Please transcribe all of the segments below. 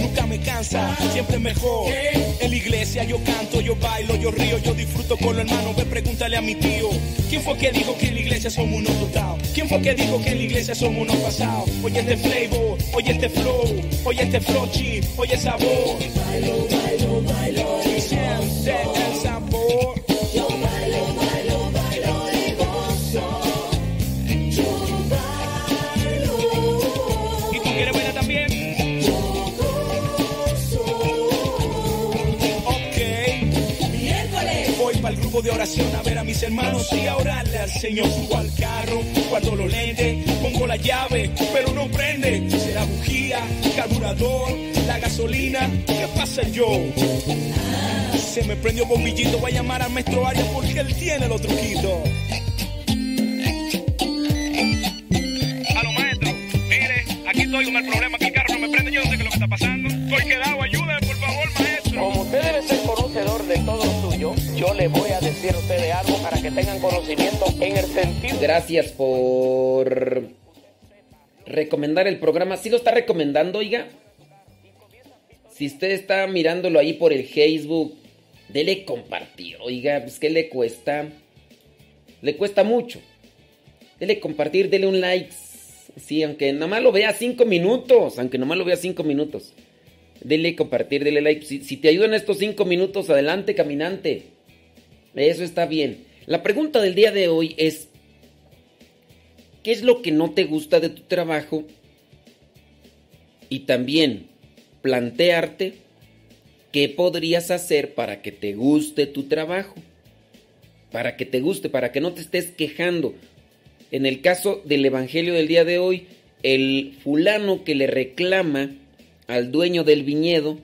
nunca me cansa, siempre mejor. En la iglesia yo canto, yo bailo, yo río, yo disfruto con los hermanos. Ve, pregúntale a mi tío. ¿Quién fue que dijo que en la iglesia somos unos total? ¿Quién fue que dijo que en la iglesia somos unos pasados? Oye este flavor, oye este flow, oye este flow chip, oye sabor. Bailo, bailo, bailo. El oración a ver a mis hermanos y a orarle al Señor. Subo al carro, guardo los lentes, pongo la llave, pero no prende. Será bujía, carburador, la gasolina, ¿qué pasa yo? Se me prendió bombillito, voy a llamar al maestro Arias porque él tiene los truquitos. Aló, maestro. Mire, aquí estoy con el problema que el carro no me prende. Yo no sé qué es lo que está pasando. Estoy quedado. Ayúdame, que. Gracias por recomendar el programa. ¿Sí lo está recomendando, oiga? Si usted está mirándolo ahí por el Facebook, dele compartir. Oiga, pues ¿qué le cuesta? Le cuesta mucho. Dele compartir, dele un like. Sí, aunque nomás lo vea cinco minutos. Aunque nomás lo vea cinco minutos. Dele compartir, dele like. Si, si te ayudan estos cinco minutos, adelante, caminante. Eso está bien. La pregunta del día de hoy es, ¿qué es lo que no te gusta de tu trabajo? Y también plantearte qué podrías hacer para que te guste tu trabajo. Para que te guste, para que no te estés quejando. En el caso del Evangelio del día de hoy, el fulano que le reclama al dueño del viñedo,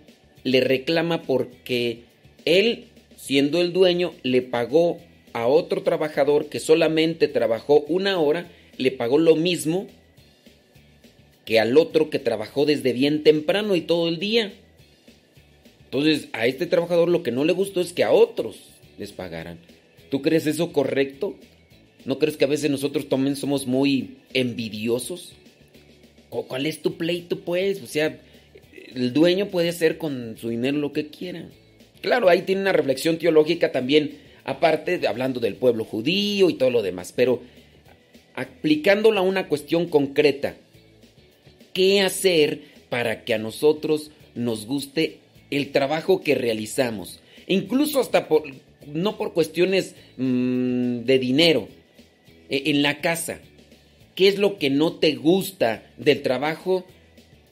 le reclama porque él, siendo el dueño, le pagó a otro trabajador que solamente trabajó una hora, le pagó lo mismo que al otro que trabajó desde bien temprano y todo el día. Entonces, a este trabajador lo que no le gustó es que a otros les pagaran. ¿Tú crees eso correcto? ¿No crees que a veces nosotros también somos muy envidiosos? ¿O ¿Cuál es tu pleito, pues? O sea, el dueño puede hacer con su dinero lo que quiera. Claro, ahí tiene una reflexión teológica también, aparte de hablando del pueblo judío y todo lo demás, pero aplicándola a una cuestión concreta. ¿Qué hacer para que a nosotros nos guste el trabajo que realizamos? Incluso hasta por, no por cuestiones mmm, de dinero, en la casa. ¿Qué es lo que no te gusta del trabajo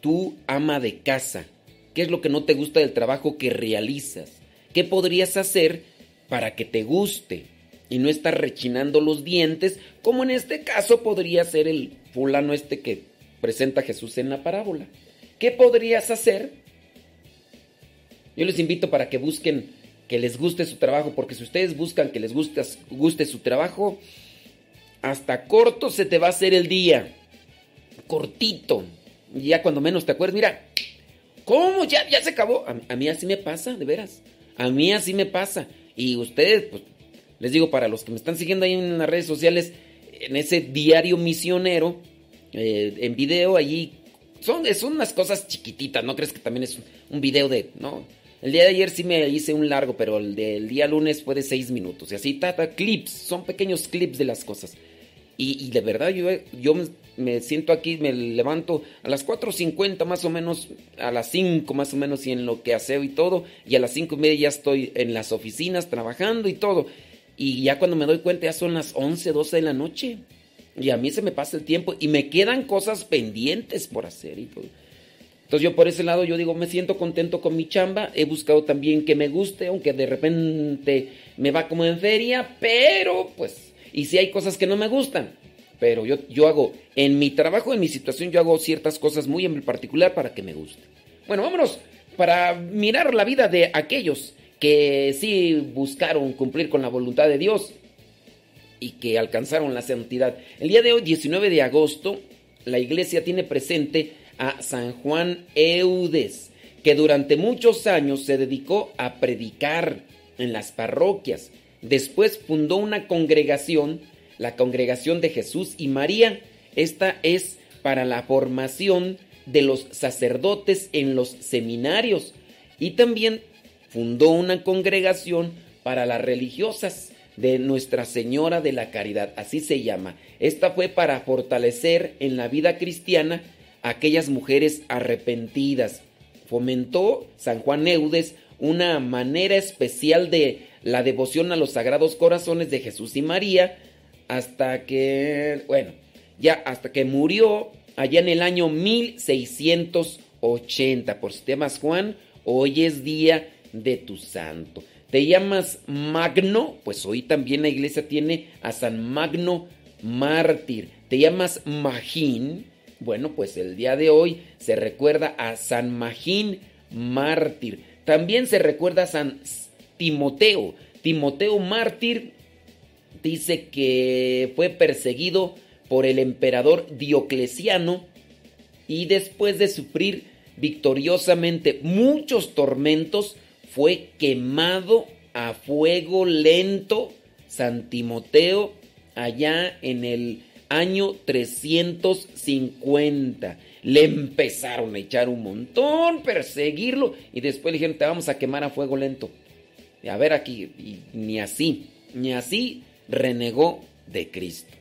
tú ama de casa? ¿Qué es lo que no te gusta del trabajo que realizas? ¿Qué podrías hacer para que te guste y no estar rechinando los dientes, como en este caso podría ser el fulano este que presenta Jesús en la parábola? ¿Qué podrías hacer? Yo les invito para que busquen que les guste su trabajo, porque si ustedes buscan que les guste, guste su trabajo, hasta corto se te va a hacer el día. Cortito. Y ya cuando menos te acuerdas, mira, ¿cómo? Ya, ya se acabó. A, mí así me pasa, de veras. A mí así me pasa. Y ustedes, pues, les digo, para los que me están siguiendo ahí en las redes sociales, en ese diario misionero, eh, en video, allí, son, son unas cosas chiquititas, ¿no crees que también es un, video de, no? El día de ayer sí me hice un largo, pero el del día lunes fue de seis minutos. Y así, tata, clips, son pequeños clips de las cosas. Y, y de verdad, yo, yo me, siento aquí, me levanto a las 4.50 más o menos, a las 5 más o menos, y en lo que aseo y todo. Y a las 5 y media ya estoy en las oficinas trabajando y todo. Y ya cuando me doy cuenta ya son las 11, 12 de la noche. Y a mí se me pasa el tiempo y me quedan cosas pendientes por hacer y todo. Entonces yo por ese lado yo digo, me siento contento con mi chamba, he buscado también que me guste, aunque de repente me va como en feria, pero pues, y si hay cosas que no me gustan, pero yo, yo hago, en mi trabajo, en mi situación, yo hago ciertas cosas muy en particular para que me guste. Bueno, vámonos para mirar la vida de aquellos que sí buscaron cumplir con la voluntad de Dios y que alcanzaron la santidad. El día de hoy, 19 de agosto, la iglesia tiene presente a San Juan Eudes, que durante muchos años se dedicó a predicar en las parroquias. Después fundó una congregación, la Congregación de Jesús y María. Esta es para la formación de los sacerdotes en los seminarios y también fundó una congregación para las religiosas de Nuestra Señora de la Caridad, así se llama. Esta fue para fortalecer en la vida cristiana a aquellas mujeres arrepentidas. Fomentó San Juan Eudes una manera especial de la devoción a los sagrados corazones de Jesús y María hasta que, bueno, ya hasta que murió allá en el año 1680. Por si te llamas Juan, hoy es día de tu santo. ¿Te llamas Magno? Pues hoy también la iglesia tiene a San Magno mártir. ¿Te llamas Magín? Bueno, pues el día de hoy se recuerda a San Magín mártir. También se recuerda a San Timoteo. Timoteo mártir dice que fue perseguido por el emperador Diocleciano y después de sufrir victoriosamente muchos tormentos, fue quemado a fuego lento San Timoteo allá en el año 350. Le empezaron a echar un montón, perseguirlo y después le dijeron, te vamos a quemar a fuego lento. A ver aquí, ni así, ni así renegó de Cristo.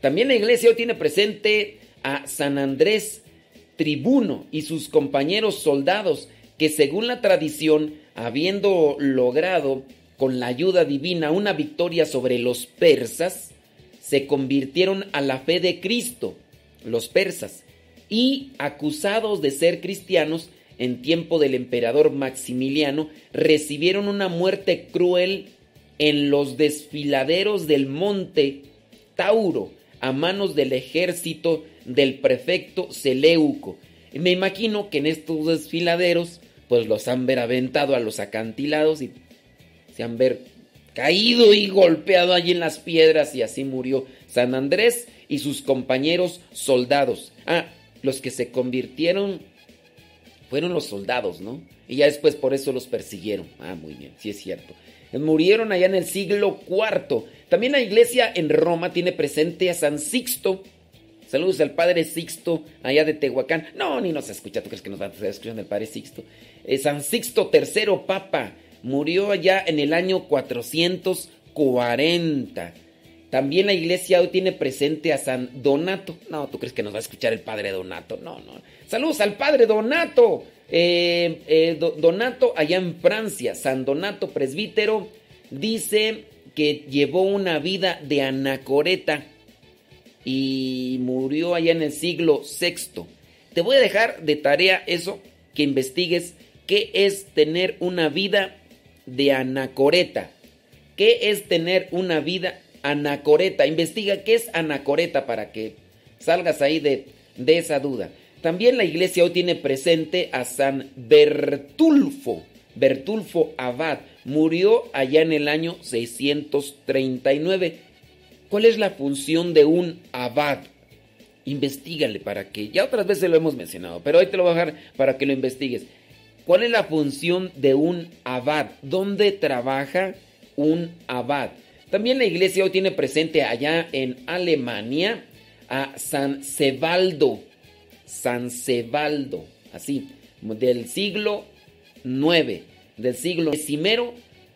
También la iglesia hoy tiene presente a San Andrés Tribuno y sus compañeros soldados que según la tradición, habiendo logrado con la ayuda divina una victoria sobre los persas, se convirtieron a la fe de Cristo, los persas, y acusados de ser cristianos en tiempo del emperador Maximiliano, recibieron una muerte cruel en los desfiladeros del monte Tauro, a manos del ejército del prefecto Seleuco. Me imagino que en estos desfiladeros, pues los han ver aventado a los acantilados y se han ver caído y golpeado allí en las piedras y así murió San Andrés y sus compañeros soldados. Ah, los que se convirtieron fueron los soldados, ¿no? Y ya después por eso los persiguieron. Ah, muy bien, sí es cierto. Murieron allá en el siglo IV. También la iglesia en Roma tiene presente a San Sixto. Saludos al Padre Sixto allá de Tehuacán. No, ni nos escucha, tú crees que nos va a estar escuchando el Padre Sixto. Eh, San Sixto III Papa murió allá en el año 440. También la iglesia hoy tiene presente a San Donato. No, tú crees que nos va a escuchar el Padre Donato. No, no. Saludos al Padre Donato. Eh, eh, Donato allá en Francia, San Donato presbítero, dice que llevó una vida de anacoreta y murió allá en el siglo VI. Te voy a dejar de tarea eso, que investigues qué es tener una vida de anacoreta. ¿Qué es tener una vida anacoreta? Investiga qué es anacoreta para que salgas ahí de, de esa duda. También la iglesia hoy tiene presente a San Bertulfo, Bertulfo Abad. Murió allá en el año 639. ¿Cuál es la función de un abad? Investígale para que, ya otras veces lo hemos mencionado, pero hoy te lo voy a dejar para que lo investigues. ¿Cuál es la función de un abad? ¿Dónde trabaja un abad? También la iglesia hoy tiene presente allá en Alemania a San Cebaldo. San Cebaldo, así, del siglo IX, del siglo X,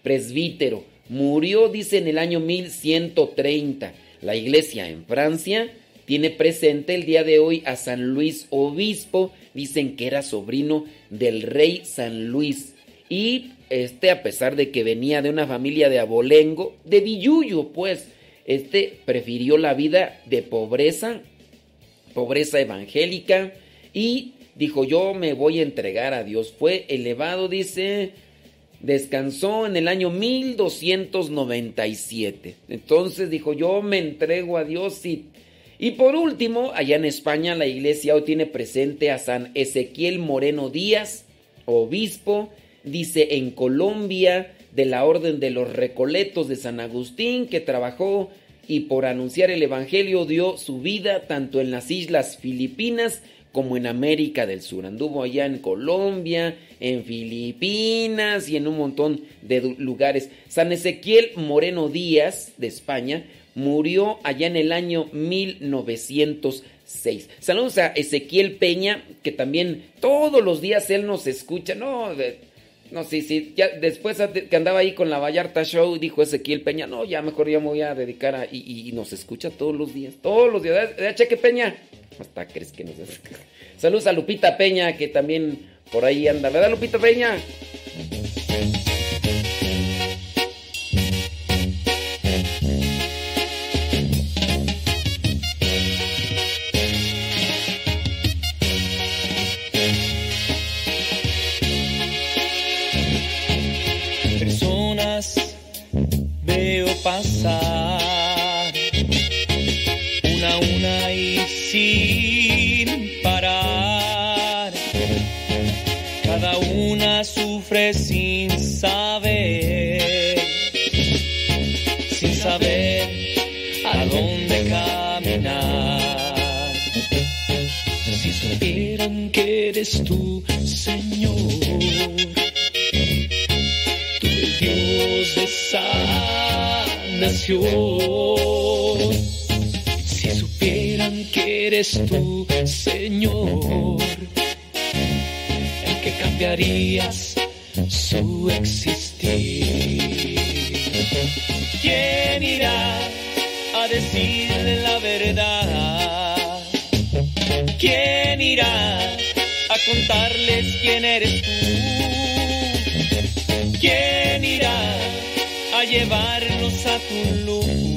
presbítero. Murió, dice, en el año 1130. La iglesia en Francia tiene presente el día de hoy a San Luis Obispo. Dicen que era sobrino del rey San Luis. Y este, a pesar de que venía de una familia de abolengo, de Villuyo, pues, este prefirió la vida de pobreza pobreza evangélica y dijo yo me voy a entregar a Dios. Fue elevado, dice, descansó en el año 1297. Entonces dijo yo me entrego a Dios y... Por último, allá en España la iglesia hoy tiene presente a San Ezequiel Moreno Díaz, obispo, dice en Colombia de la Orden de los Recoletos de San Agustín, que trabajó y por anunciar el Evangelio dio su vida tanto en las islas Filipinas como en América del Sur. Anduvo allá en Colombia, en Filipinas y en un montón de lugares. San Ezequiel Moreno Díaz de España murió allá en el año 1900 6. Saludos a Ezequiel Peña, que también todos los días él nos escucha. No, no, sí, sí. Ya después que andaba ahí con la Vallarta Show, dijo Ezequiel Peña, no, ya mejor ya me voy a dedicar a. Y, nos escucha todos los días. Todos los días. Ya, cheque Peña. Hasta crees que nos. Saludos a Lupita Peña, que también por ahí anda. ¿Verdad, Lupita Peña? Pasar una a una y sin parar. Cada una sufre sin saber, sin saber a dónde caminar. Si supieran que eres tú, si supieran que eres tú, Señor, el que cambiarías su existir. ¿Quién irá a decirle la verdad? ¿Quién irá a contarles quién eres tú? ¿Quién irá? A llevarnos a tu luz.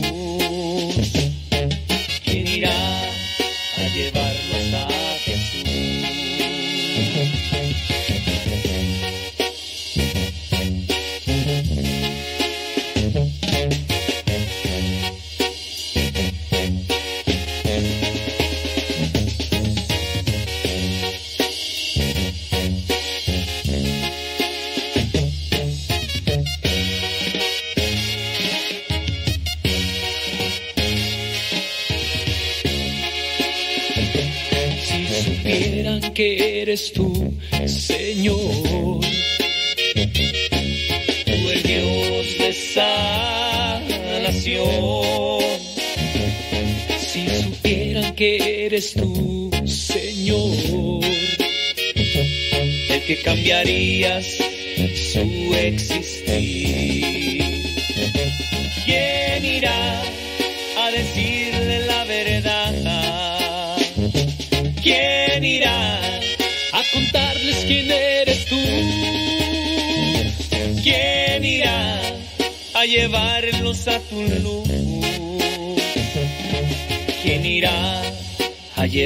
Eres tú, Señor, el que cambiarías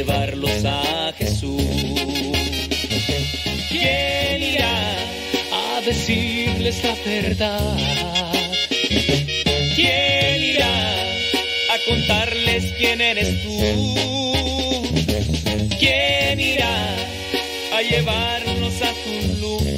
llevarlos a Jesús? ¿Quién irá a decirles la verdad? ¿Quién irá a contarles quién eres tú? ¿Quién irá a llevarnos a tu luz?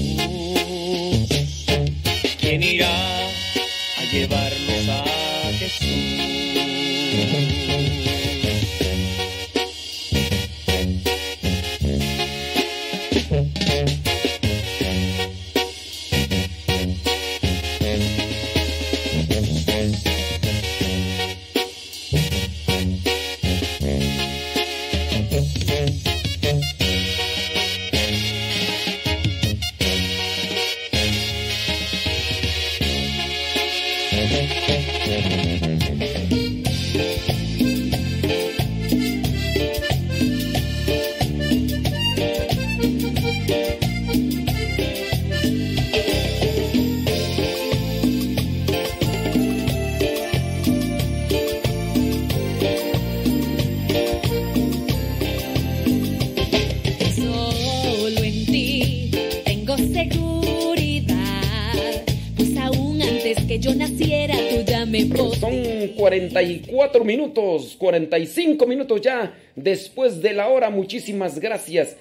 44 minutos, 45 minutos ya después de la hora. Muchísimas gracias.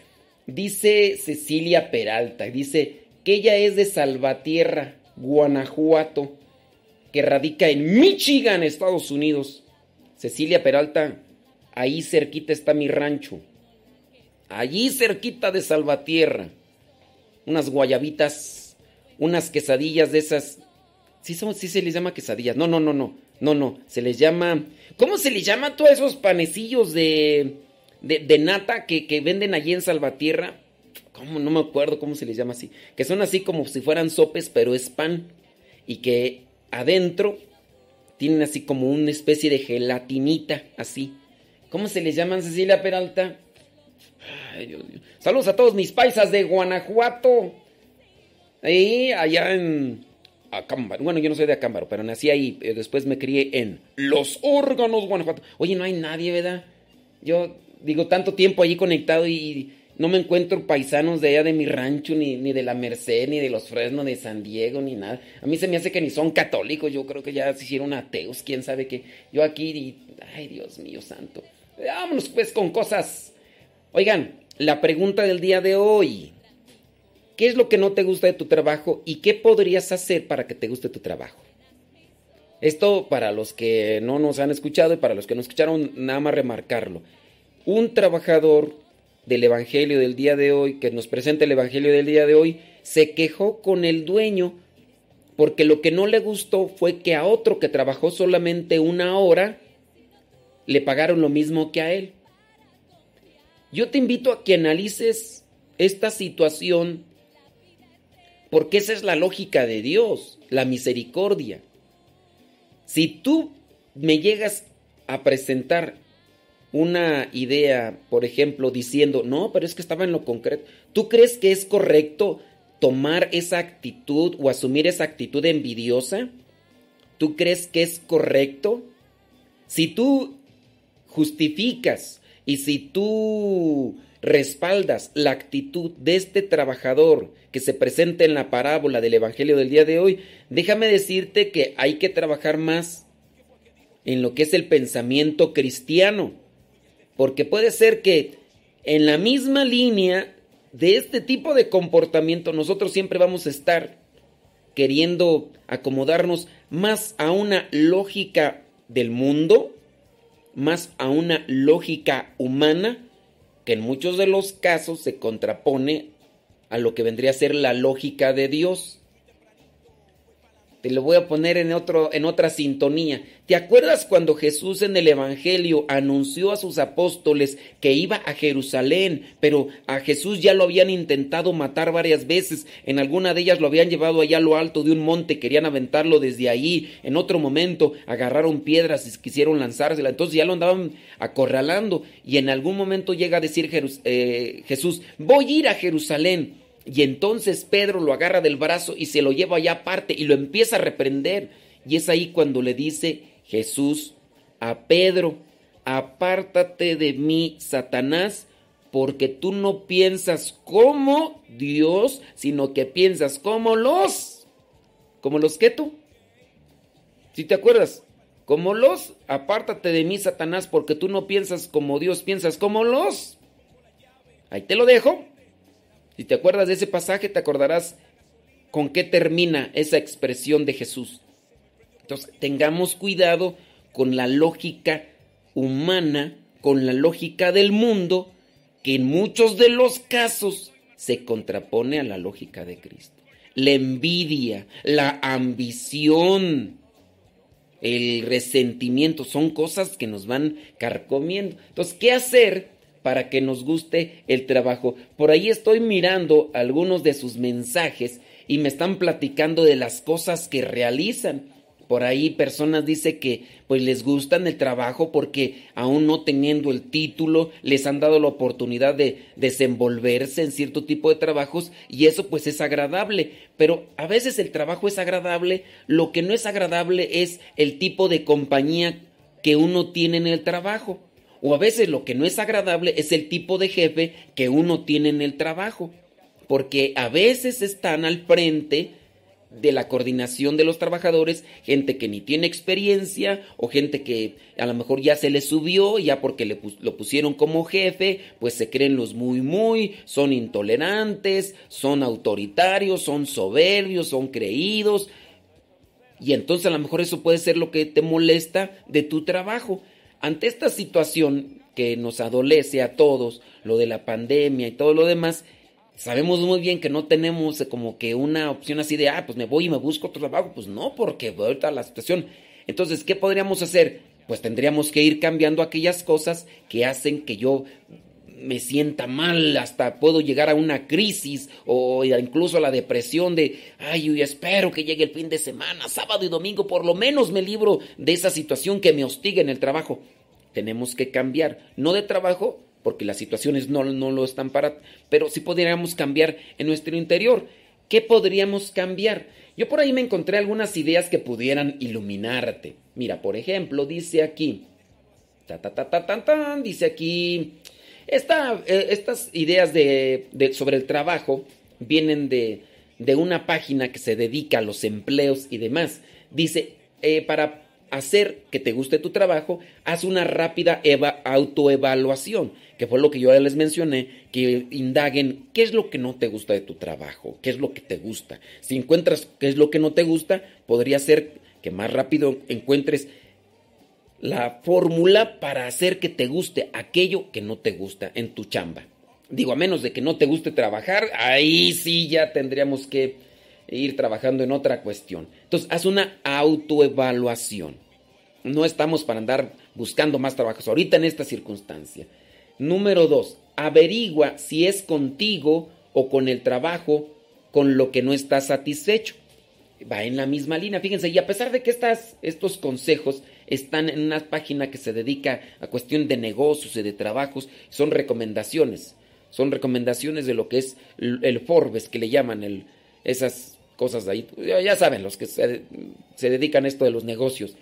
Dice Cecilia Peralta, dice que ella es de Salvatierra, Guanajuato, que radica en Michigan, Estados Unidos. Cecilia Peralta, ahí cerquita está mi rancho. Allí cerquita de Salvatierra. Unas guayabitas, unas quesadillas de esas Sí, se les llama quesadillas. No, no, no, no. No, no. Se les llama. ¿Cómo se les llama a todos esos panecillos de. de, nata que, que, venden allí en Salvatierra. ¿Cómo? No me acuerdo cómo se les llama así. Que son así como si fueran sopes, pero es pan. Y que adentro tienen así como una especie de gelatinita, así. ¿Cómo se les llaman, Cecilia Peralta? Ay, Dios. Saludos a todos mis paisas de Guanajuato. Ahí, allá en Acámbaro. Bueno, yo no soy de Acámbaro, pero nací ahí. Eh, después me crié en Los Órganos, Guanajuato. Oye, no hay nadie, ¿verdad? Yo digo, tanto tiempo allí conectado y no me encuentro paisanos de allá de mi rancho, ni, ni de la Merced, ni de los Fresno de San Diego, ni nada. A mí se me hace que ni son católicos. Yo creo que ya se hicieron ateos, quién sabe qué. Yo aquí, ay, Dios mío santo. Vámonos pues con cosas. Oigan, la pregunta del día de hoy. ¿Qué es lo que no te gusta de tu trabajo y qué podrías hacer para que te guste tu trabajo? Esto para los que no nos han escuchado y para los que no escucharon, nada más remarcarlo. Un trabajador del Evangelio del día de hoy, que nos presenta el Evangelio del día de hoy, se quejó con el dueño porque lo que no le gustó fue que a otro que trabajó solamente una hora, le pagaron lo mismo que a él. Yo te invito a que analices esta situación porque esa es la lógica de Dios, la misericordia. Si tú me llegas a presentar una idea, por ejemplo, diciendo, no, pero es que estaba en lo concreto, ¿tú crees que es correcto tomar esa actitud o asumir esa actitud envidiosa? ¿Tú crees que es correcto? Si tú justificas y si tú respaldas la actitud de este trabajador que se presenta en la parábola del Evangelio del día de hoy, déjame decirte que hay que trabajar más en lo que es el pensamiento cristiano, porque puede ser que en la misma línea de este tipo de comportamiento nosotros siempre vamos a estar queriendo acomodarnos más a una lógica del mundo más a una lógica humana que en muchos de los casos se contrapone a lo que vendría a ser la lógica de Dios. Te lo voy a poner en, otro, en otra sintonía. ¿Te acuerdas cuando Jesús en el Evangelio anunció a sus apóstoles que iba a Jerusalén, pero a Jesús ya lo habían intentado matar varias veces? En alguna de ellas lo habían llevado allá a lo alto de un monte, querían aventarlo desde ahí. En otro momento agarraron piedras y quisieron lanzársela. Entonces ya lo andaban acorralando. Y en algún momento llega a decir eh, Jesús, voy a ir a Jerusalén y entonces Pedro lo agarra del brazo y se lo lleva allá aparte y lo empieza a reprender. Y es ahí cuando le dice Jesús a Pedro, apártate de mí, Satanás, porque tú no piensas como Dios, sino que piensas como los, como los que tú. Si te acuerdas, como los, apártate de mí, Satanás, porque tú no piensas como Dios, piensas como los. Ahí te lo dejo. Si te acuerdas de ese pasaje, te acordarás con qué termina esa expresión de Jesús. Entonces, tengamos cuidado con la lógica humana, con la lógica del mundo, que en muchos de los casos se contrapone a la lógica de Cristo. La envidia, la ambición, el resentimiento, son cosas que nos van carcomiendo. Entonces, ¿qué hacer para que nos guste el trabajo. Por ahí estoy mirando algunos de sus mensajes y me están platicando de las cosas que realizan. Por ahí personas dicen que pues les gustan el trabajo porque aún no teniendo el título les han dado la oportunidad de desenvolverse en cierto tipo de trabajos y eso pues es agradable. Pero a veces el trabajo es agradable, lo que no es agradable es el tipo de compañía que uno tiene en el trabajo. O a veces lo que no es agradable es el tipo de jefe que uno tiene en el trabajo. Porque a veces están al frente de la coordinación de los trabajadores, gente que ni tiene experiencia o gente que a lo mejor ya se le subió, ya porque le lo pusieron como jefe, pues se creen los muy muy, son intolerantes, son autoritarios, son soberbios, son creídos. Y entonces a lo mejor eso puede ser lo que te molesta de tu trabajo. Ante esta situación que nos adolece a todos, lo de la pandemia y todo lo demás, sabemos muy bien que no tenemos como que una opción así de, ah, pues me voy y me busco otro trabajo. Pues no, porque ahorita la situación. Entonces, ¿qué podríamos hacer? pues tendríamos que ir cambiando aquellas cosas que hacen que yo me sienta mal, hasta puedo llegar a una crisis o incluso a la depresión de, ay, yo espero que llegue el fin de semana, sábado y domingo, por lo menos me libro de esa situación que me hostiga en el trabajo. Tenemos que cambiar, no de trabajo, porque las situaciones no, no lo están para, pero sí podríamos cambiar en nuestro interior. ¿Qué podríamos cambiar? Yo por ahí me encontré algunas ideas que pudieran iluminarte. Mira, por ejemplo, dice aquí, ta, ta, ta, ta, ta, dice aquí, esta, eh, estas ideas de, sobre el trabajo vienen de, de, una página que se dedica a los empleos y demás. Dice, eh, para hacer que te guste tu trabajo, haz una rápida autoevaluación, que fue lo que yo ya les mencioné, que indaguen qué es lo que no te gusta de tu trabajo, qué es lo que te gusta. Si encuentras qué es lo que no te gusta, podría ser que más rápido encuentres la fórmula para hacer que te guste aquello que no te gusta en tu chamba. Digo, a menos de que no te guste trabajar, ahí sí ya tendríamos que ir trabajando en otra cuestión. Entonces, haz una autoevaluación. No estamos para andar buscando más trabajos ahorita en esta circunstancia. Número dos, averigua si es contigo o con el trabajo con lo que no estás satisfecho. Va en la misma línea, fíjense, y a pesar de que estas, estos consejos están en una página que se dedica a cuestión de negocios y de trabajos, son recomendaciones, son recomendaciones de lo que es el Forbes, que le llaman el, esas cosas de ahí, ya saben, los que se, se dedican a esto de los negocios.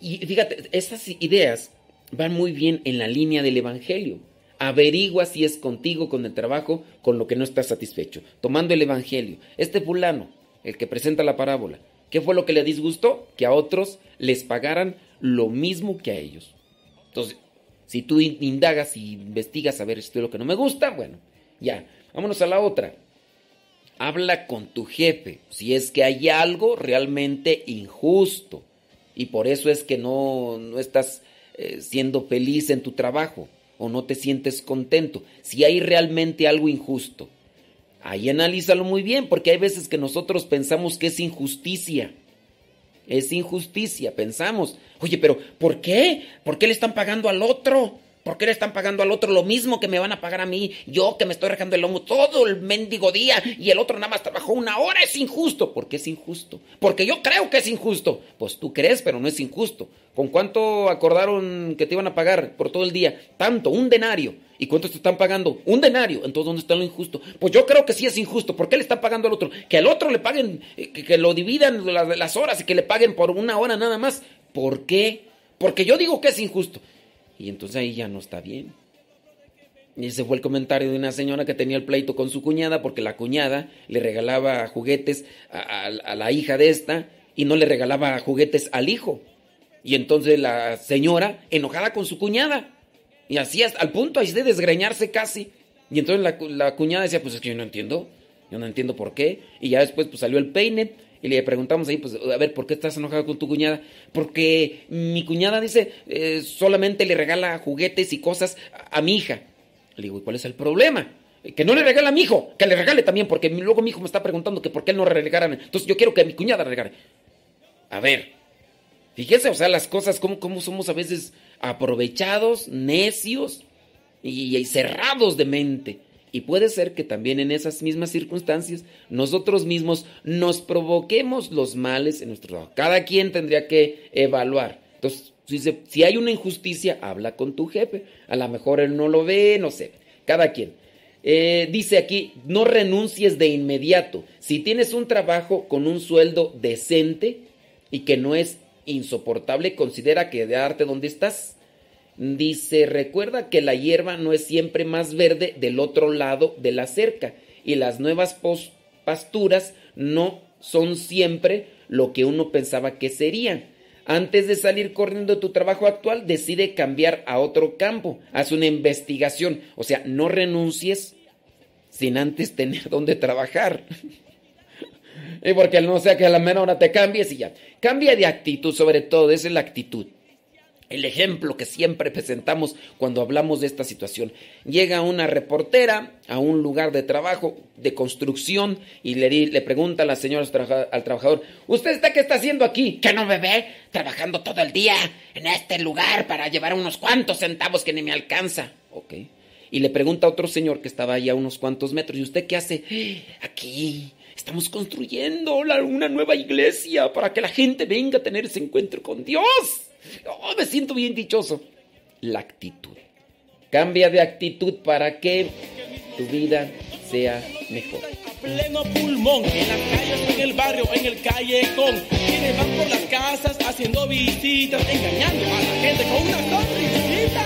Y fíjate, esas ideas van muy bien en la línea del Evangelio. Averigua si es contigo, con el trabajo, con lo que no estás satisfecho. Tomando el Evangelio. Este fulano, el que presenta la parábola, ¿qué fue lo que le disgustó? Que a otros les pagaran lo mismo que a ellos. Entonces, si tú indagas y investigas a ver esto es lo que no me gusta, bueno, ya, vámonos a la otra. Habla con tu jefe si es que hay algo realmente injusto y por eso es que no, no estás eh, siendo feliz en tu trabajo o no te sientes contento. Si hay realmente algo injusto, ahí analízalo muy bien porque hay veces que nosotros pensamos que es injusticia. Es injusticia, pensamos. Oye, pero ¿por qué? ¿Por qué le están pagando al otro? ¿Por qué le están pagando al otro lo mismo que me van a pagar a mí? Yo que me estoy rejando el lomo todo el mendigo día y el otro nada más trabajó una hora. Es injusto. ¿Por qué es injusto? Porque yo creo que es injusto. Pues tú crees, pero no es injusto. ¿Con cuánto acordaron que te iban a pagar por todo el día? Tanto, un denario. ¿Y cuánto te están pagando? Un denario. Entonces, ¿dónde está lo injusto? Pues yo creo que sí es injusto. ¿Por qué le están pagando al otro? Que al otro le paguen, eh, que, que lo dividan las horas y que le paguen por una hora nada más. ¿Por qué? Porque yo digo que es injusto. Y entonces ahí ya no está bien. Y ese fue el comentario de una señora que tenía el pleito con su cuñada porque la cuñada le regalaba juguetes a, la hija de esta y no le regalaba juguetes al hijo. Y entonces la señora, enojada con su cuñada, y así hasta al punto de desgreñarse casi. Y entonces la, la cuñada decía, pues es que yo no entiendo, yo no entiendo por qué. Y ya después pues salió el peine y le preguntamos ahí, pues, a ver, ¿por qué estás enojado con tu cuñada? Porque mi cuñada dice, eh, solamente le regala juguetes y cosas a, mi hija. Le digo, ¿y cuál es el problema? Que no le regala a mi hijo, que le regale también, porque luego mi hijo me está preguntando que por qué él no regalan. Entonces yo quiero que mi cuñada regale. A ver, fíjese, o sea, las cosas, cómo, cómo somos a veces aprovechados, necios y cerrados de mente. Y puede ser que también en esas mismas circunstancias nosotros mismos nos provoquemos los males en nuestro trabajo. Cada quien tendría que evaluar. Entonces, si, hay una injusticia, habla con tu jefe. A lo mejor él no lo ve, no sé. Cada quien. Eh, dice aquí, no renuncies de inmediato. Si tienes un trabajo con un sueldo decente y que no es insoportable, considera quedarte donde estás. Dice, recuerda que la hierba no es siempre más verde del otro lado de la cerca y las nuevas pasturas no son siempre lo que uno pensaba que serían. Antes de salir corriendo de tu trabajo actual, decide cambiar a otro campo. Haz una investigación. O sea, no renuncies sin antes tener dónde trabajar. y porque no sea que a la menor hora te cambies y ya. Cambia de actitud, sobre todo, esa es la actitud el ejemplo que siempre presentamos cuando hablamos de esta situación. Llega una reportera a un lugar de trabajo, de construcción, y le, pregunta a la señora al trabajador, ¿usted está qué está haciendo aquí? Que no me trabajando todo el día en este lugar para llevar unos cuantos centavos que ni me alcanza. Ok. Y le pregunta a otro señor que estaba ahí a unos cuantos metros, ¿y usted qué hace? Aquí. Estamos construyendo una nueva iglesia para que la gente venga a tener ese encuentro con Dios. Oh, me siento bien dichoso. La actitud. Cambia de actitud para que tu vida sea mejor. pleno pulmón, en las calles, en el barrio, en el callejón. Quienes van por las casas haciendo visitas, engañando a la gente con una sonrisita.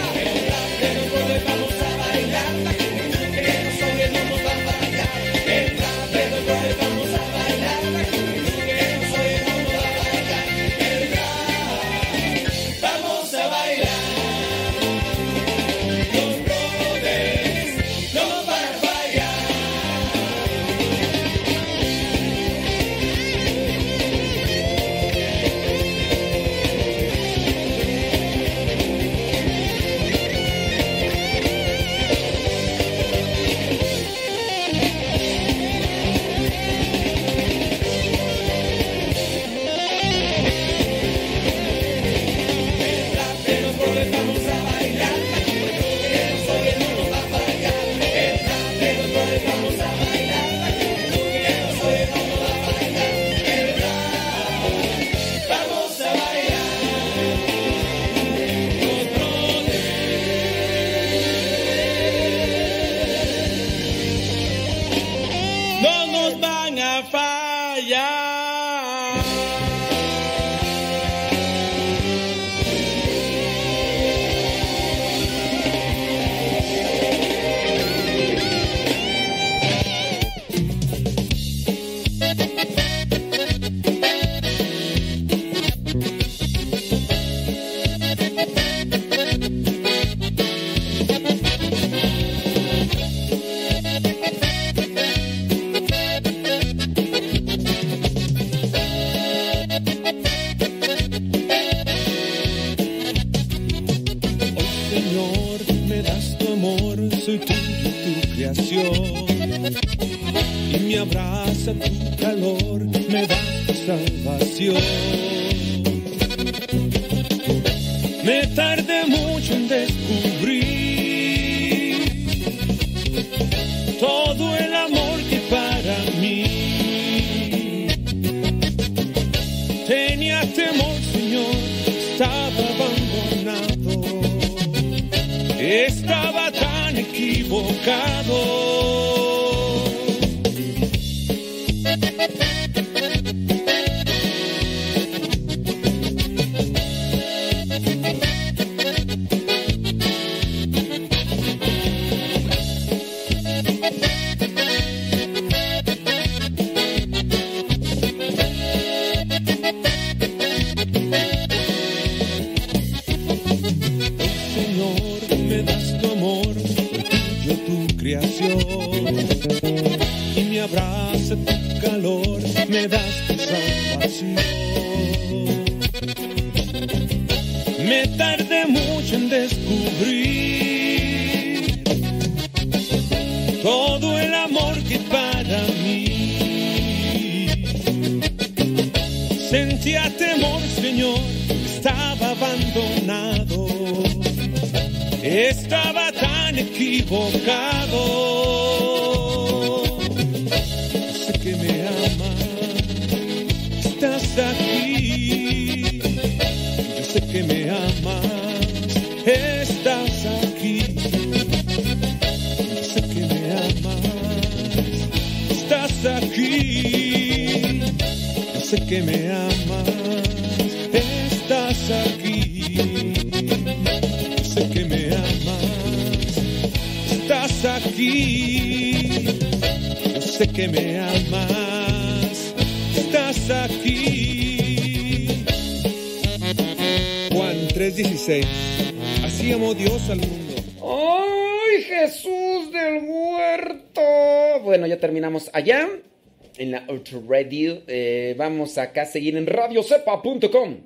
Radio. Eh, vamos acá a seguir en radiocepa.com.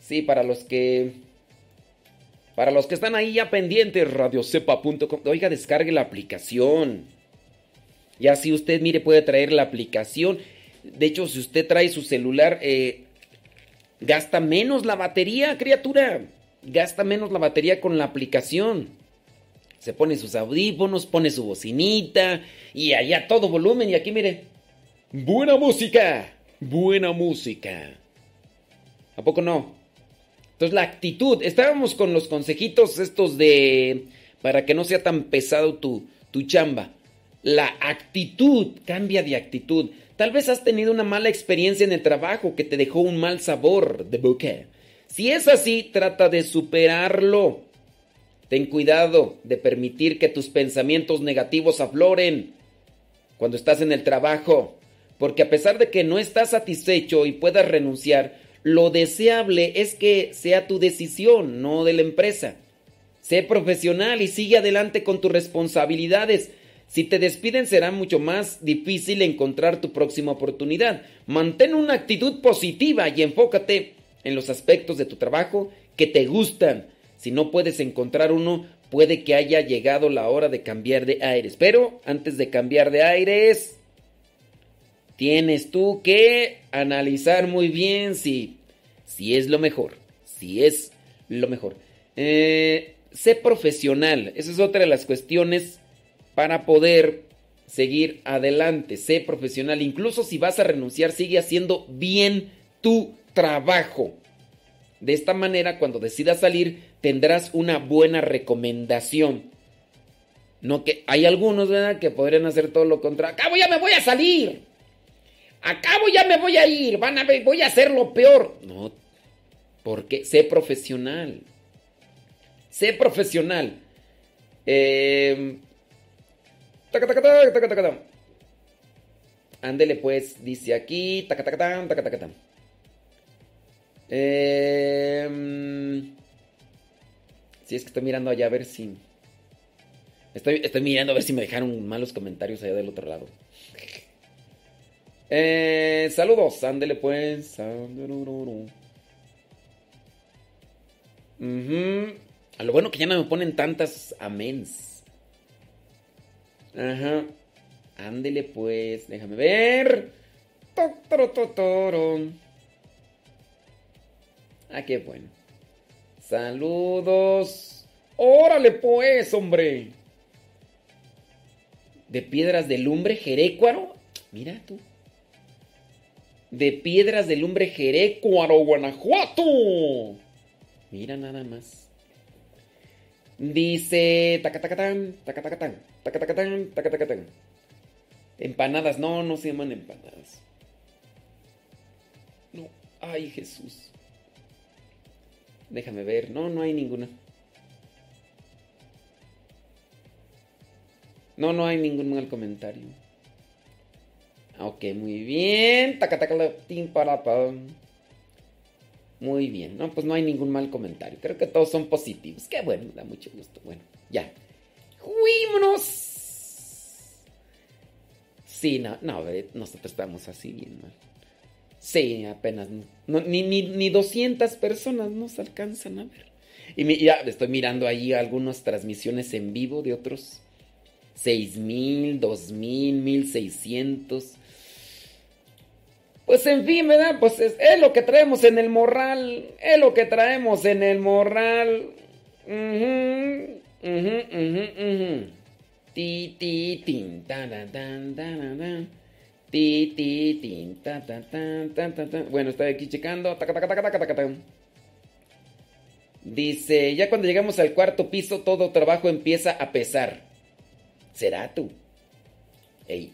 Sí, para los que Para los que están ahí ya pendientes, radiocepa.com. Oiga, descargue la aplicación. Ya si usted, mire, puede traer la aplicación. De hecho, si usted trae su celular, eh, gasta menos la batería, criatura. Gasta menos la batería con la aplicación. Se pone sus audífonos, pone su bocinita y allá todo volumen. Y aquí, mire, buena música, buena música. ¿A poco no? Entonces la actitud, estábamos con los consejitos estos de para que no sea tan pesado tu, tu chamba. La actitud, cambia de actitud. Tal vez has tenido una mala experiencia en el trabajo que te dejó un mal sabor de boca. Si es así, trata de superarlo. Ten cuidado de permitir que tus pensamientos negativos afloren cuando estás en el trabajo, porque a pesar de que no estás satisfecho y puedas renunciar, lo deseable es que sea tu decisión, no de la empresa. Sé profesional y sigue adelante con tus responsabilidades. Si te despiden será mucho más difícil encontrar tu próxima oportunidad. Mantén una actitud positiva y enfócate en los aspectos de tu trabajo que te gustan. Si no puedes encontrar uno, puede que haya llegado la hora de cambiar de aires. Pero antes de cambiar de aires, tienes tú que analizar muy bien si, si es lo mejor. Si es lo mejor. Eh, sé profesional. Esa es otra de las cuestiones para poder seguir adelante. Sé profesional. Incluso si vas a renunciar, sigue haciendo bien tu trabajo. De esta manera, cuando decidas salir, tendrás una buena recomendación. No que hay algunos, ¿verdad?, que podrían hacer todo lo contrario. Acabo ya me voy a salir. Acabo ya me voy a ir. Van a ver, voy a hacer lo peor. No, porque sé profesional. Sé profesional. Eh, Ándele pues, dice aquí. Tacatacatán, tacatacatán. Eh, si es que estoy mirando allá a ver si. Estoy, estoy mirando a ver si me dejaron malos comentarios allá del otro lado. Eh, saludos, ándele pues. A lo bueno que ya no me ponen tantas amens. Ajá. Ándele pues, déjame ver. Ah, qué bueno. Saludos. Órale pues, hombre. De piedras de lumbre Jerécuaro. Mira tú. De piedras de lumbre Jerécuaro, Guanajuato. Mira nada más. Dice tacatacatán, tacatacatán, tacatacatán, tacatacatán. Empanadas, no, no se llaman empanadas. No, ay Jesús. Déjame ver. No, no hay ninguna. No, no hay ningún mal comentario. Ok, muy bien. Muy bien. No, pues no hay ningún mal comentario. Creo que todos son positivos. Qué bueno, da mucho gusto. Bueno, ya. ¡Juímonos! Sí, no, no, nosotros estamos así bien mal. Sí, apenas. ni, ni, 200 personas nos alcanzan a ver. Y ya estoy mirando ahí algunas transmisiones en vivo de otros 6000, 2000, 1600. Pues en fin, ¿verdad? Pues es, lo que traemos en el morral. Es lo que traemos en el morral. Ti, ti, tin, Ti, ti, tin, ta, ta, ta, ta, ta, Bueno, estoy aquí checando. Dice, ya cuando llegamos al cuarto piso, todo trabajo empieza a pesar. ¿Será tú? Ey.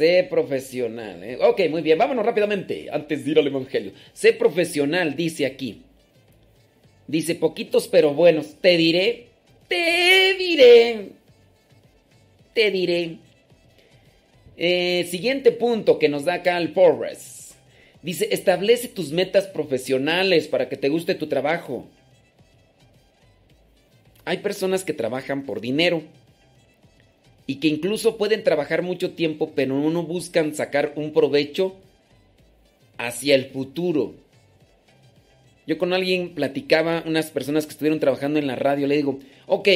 Sé profesional. ¿eh? Ok, muy bien, vámonos rápidamente, antes de ir al Evangelio. Sé profesional, dice aquí. Dice, poquitos pero buenos. Te diré, te diré, te diré eh, siguiente punto que nos da acá el Forrest. Dice, establece tus metas profesionales para que te guste tu trabajo. Hay personas que trabajan por dinero y que incluso pueden trabajar mucho tiempo, pero no buscan sacar un provecho hacia el futuro. Yo con alguien platicaba, unas personas que estuvieron trabajando en la radio, le digo, ok,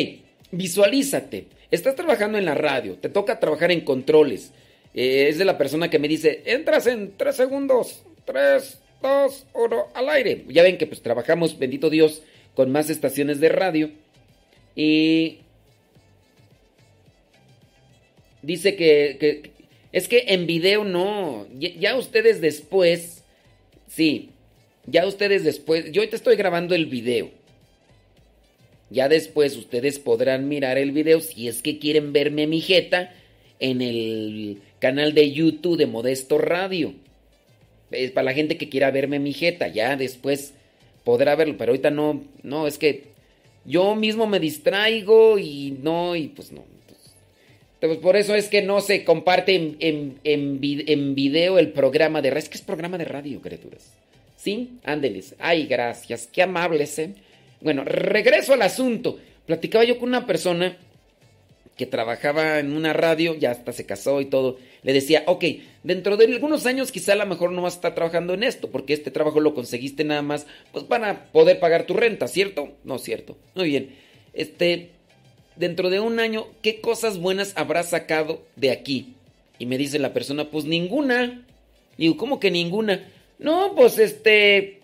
visualízate, estás trabajando en la radio, te toca trabajar en controles. Eh, es de la persona que me dice, entras en tres segundos, tres, dos, uno, al aire. Ya ven que pues trabajamos, bendito Dios, con más estaciones de radio. Y dice que, es que en video no, ya, ustedes después, sí, ya ustedes después, yo te estoy grabando el video. Ya después ustedes podrán mirar el video si es que quieren verme mi jeta en el canal de YouTube de Modesto Radio. Es para la gente que quiera verme mi jeta, ya después podrá verlo, pero ahorita no, no, es que yo mismo me distraigo y no, y pues no. Pues, por eso es que no se comparte en, en, en, video el programa de radio. Es que es programa de radio, criaturas. ¿Sí? Ándeles. Ay, gracias. Qué amables, ¿eh? Bueno, regreso al asunto. Platicaba yo con una persona que trabajaba en una radio, ya hasta se casó y todo, le decía, ok, dentro de algunos años quizá a lo mejor no vas a estar trabajando en esto, porque este trabajo lo conseguiste nada más, pues van a poder pagar tu renta, ¿cierto? No, cierto. Muy bien. Este, dentro de un año, ¿qué cosas buenas habrás sacado de aquí? Y me dice la persona, pues ninguna. digo, ¿cómo que ninguna? No, pues este,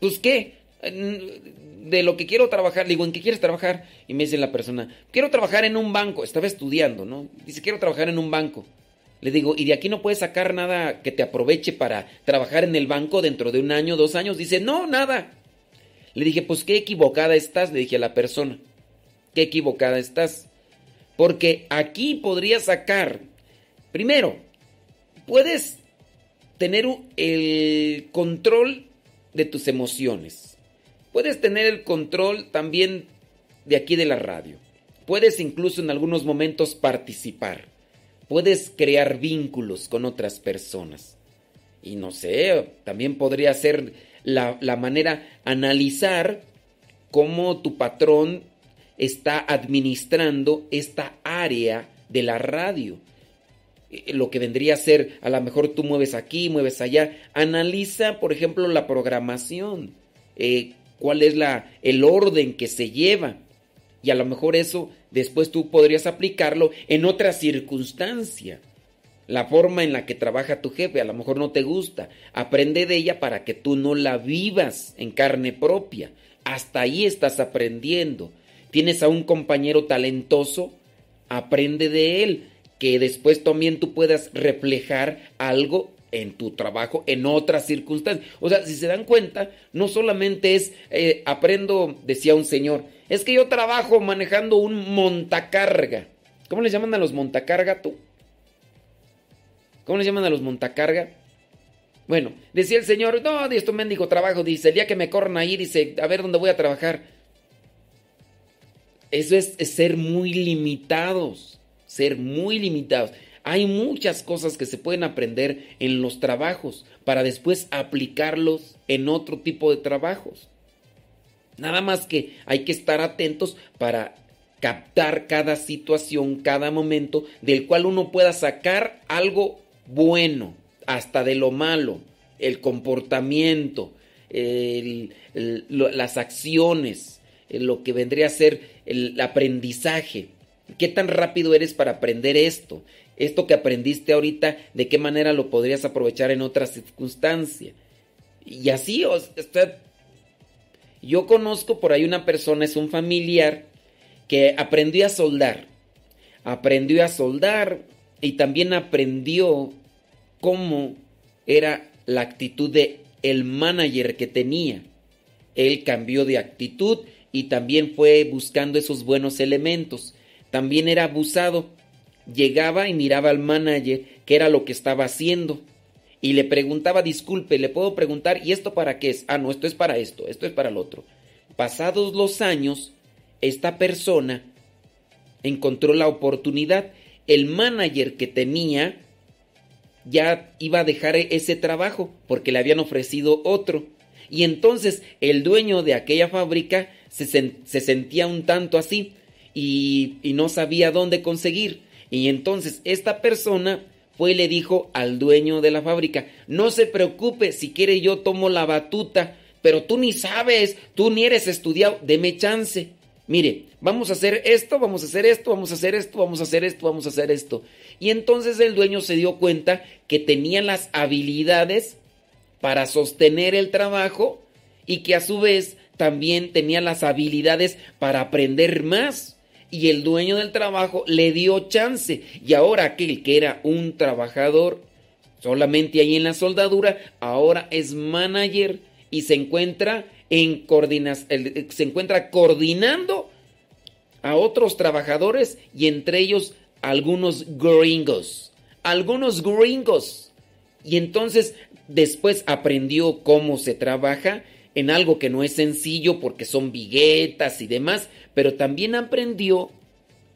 pues qué de lo que quiero trabajar, digo, ¿en qué quieres trabajar? Y me dice la persona, quiero trabajar en un banco, estaba estudiando, ¿no? Dice, quiero trabajar en un banco. Le digo, ¿y de aquí no puedes sacar nada que te aproveche para trabajar en el banco dentro de un año, dos años? Dice, no, nada. Le dije, pues qué equivocada estás, le dije a la persona, qué equivocada estás. Porque aquí podrías sacar, primero, puedes tener el control de tus emociones Puedes tener el control también de aquí de la radio. Puedes incluso en algunos momentos participar. Puedes crear vínculos con otras personas. Y no sé, también podría ser la, la manera analizar cómo tu patrón está administrando esta área de la radio. Eh, lo que vendría a ser, a lo mejor tú mueves aquí, mueves allá. Analiza, por ejemplo, la programación. Eh, cuál es la, el orden que se lleva. Y a lo mejor eso después tú podrías aplicarlo en otra circunstancia. La forma en la que trabaja tu jefe a lo mejor no te gusta. Aprende de ella para que tú no la vivas en carne propia. Hasta ahí estás aprendiendo. Tienes a un compañero talentoso, aprende de él, que después también tú puedas reflejar algo en tu trabajo, en otras circunstancias. O sea, si se dan cuenta, no solamente es eh, aprendo, decía un señor, es que yo trabajo manejando un montacarga. ¿Cómo les llaman a los montacarga tú? ¿Cómo les llaman a los montacarga? Bueno, decía el señor, no, de esto mendigo trabajo, dice, el día que me corran ahí, dice, a ver dónde voy a trabajar. Eso es ser muy limitados, ser muy limitados. Hay muchas cosas que se pueden aprender en los trabajos para después aplicarlos en otro tipo de trabajos. Nada más que hay que estar atentos para captar cada situación, cada momento, del cual uno pueda sacar algo bueno, hasta de lo malo, el comportamiento, las acciones, lo que vendría a ser el aprendizaje. ¿Qué tan rápido eres para aprender esto? esto que aprendiste ahorita, de qué manera lo podrías aprovechar en otra circunstancia. Y así, o sea, yo conozco por ahí una persona, es un familiar, que aprendió a soldar. Aprendió a soldar y también aprendió cómo era la actitud de manager que tenía. Él cambió de actitud y también fue buscando esos buenos elementos. También era abusado llegaba y miraba al manager qué era lo que estaba haciendo. Y le preguntaba, disculpe, ¿le puedo preguntar? ¿Y esto para qué es? Ah, no, esto es para esto, esto es para el otro. Pasados los años, esta persona encontró la oportunidad. El manager que tenía ya iba a dejar ese trabajo porque le habían ofrecido otro. Y entonces el dueño de aquella fábrica se, sentía un tanto así y, y no sabía dónde conseguir. Y entonces esta persona fue y le dijo al dueño de la fábrica, no se preocupe, si quiere yo tomo la batuta, pero tú ni sabes, tú ni eres estudiado, deme chance. Mire, vamos a hacer esto, vamos a hacer esto, vamos a hacer esto, vamos a hacer esto, vamos a hacer esto. Y entonces el dueño se dio cuenta que tenía las habilidades para sostener el trabajo y que a su vez también tenía las habilidades para aprender más. Y el dueño del trabajo le dio chance. Y ahora aquel que era un trabajador solamente ahí en la soldadura, ahora es manager y se encuentra en se encuentra coordinando a otros trabajadores y entre ellos algunos gringos. Algunos gringos. Y entonces después aprendió cómo se trabaja en algo que no es sencillo porque son viguetas y demás, pero también aprendió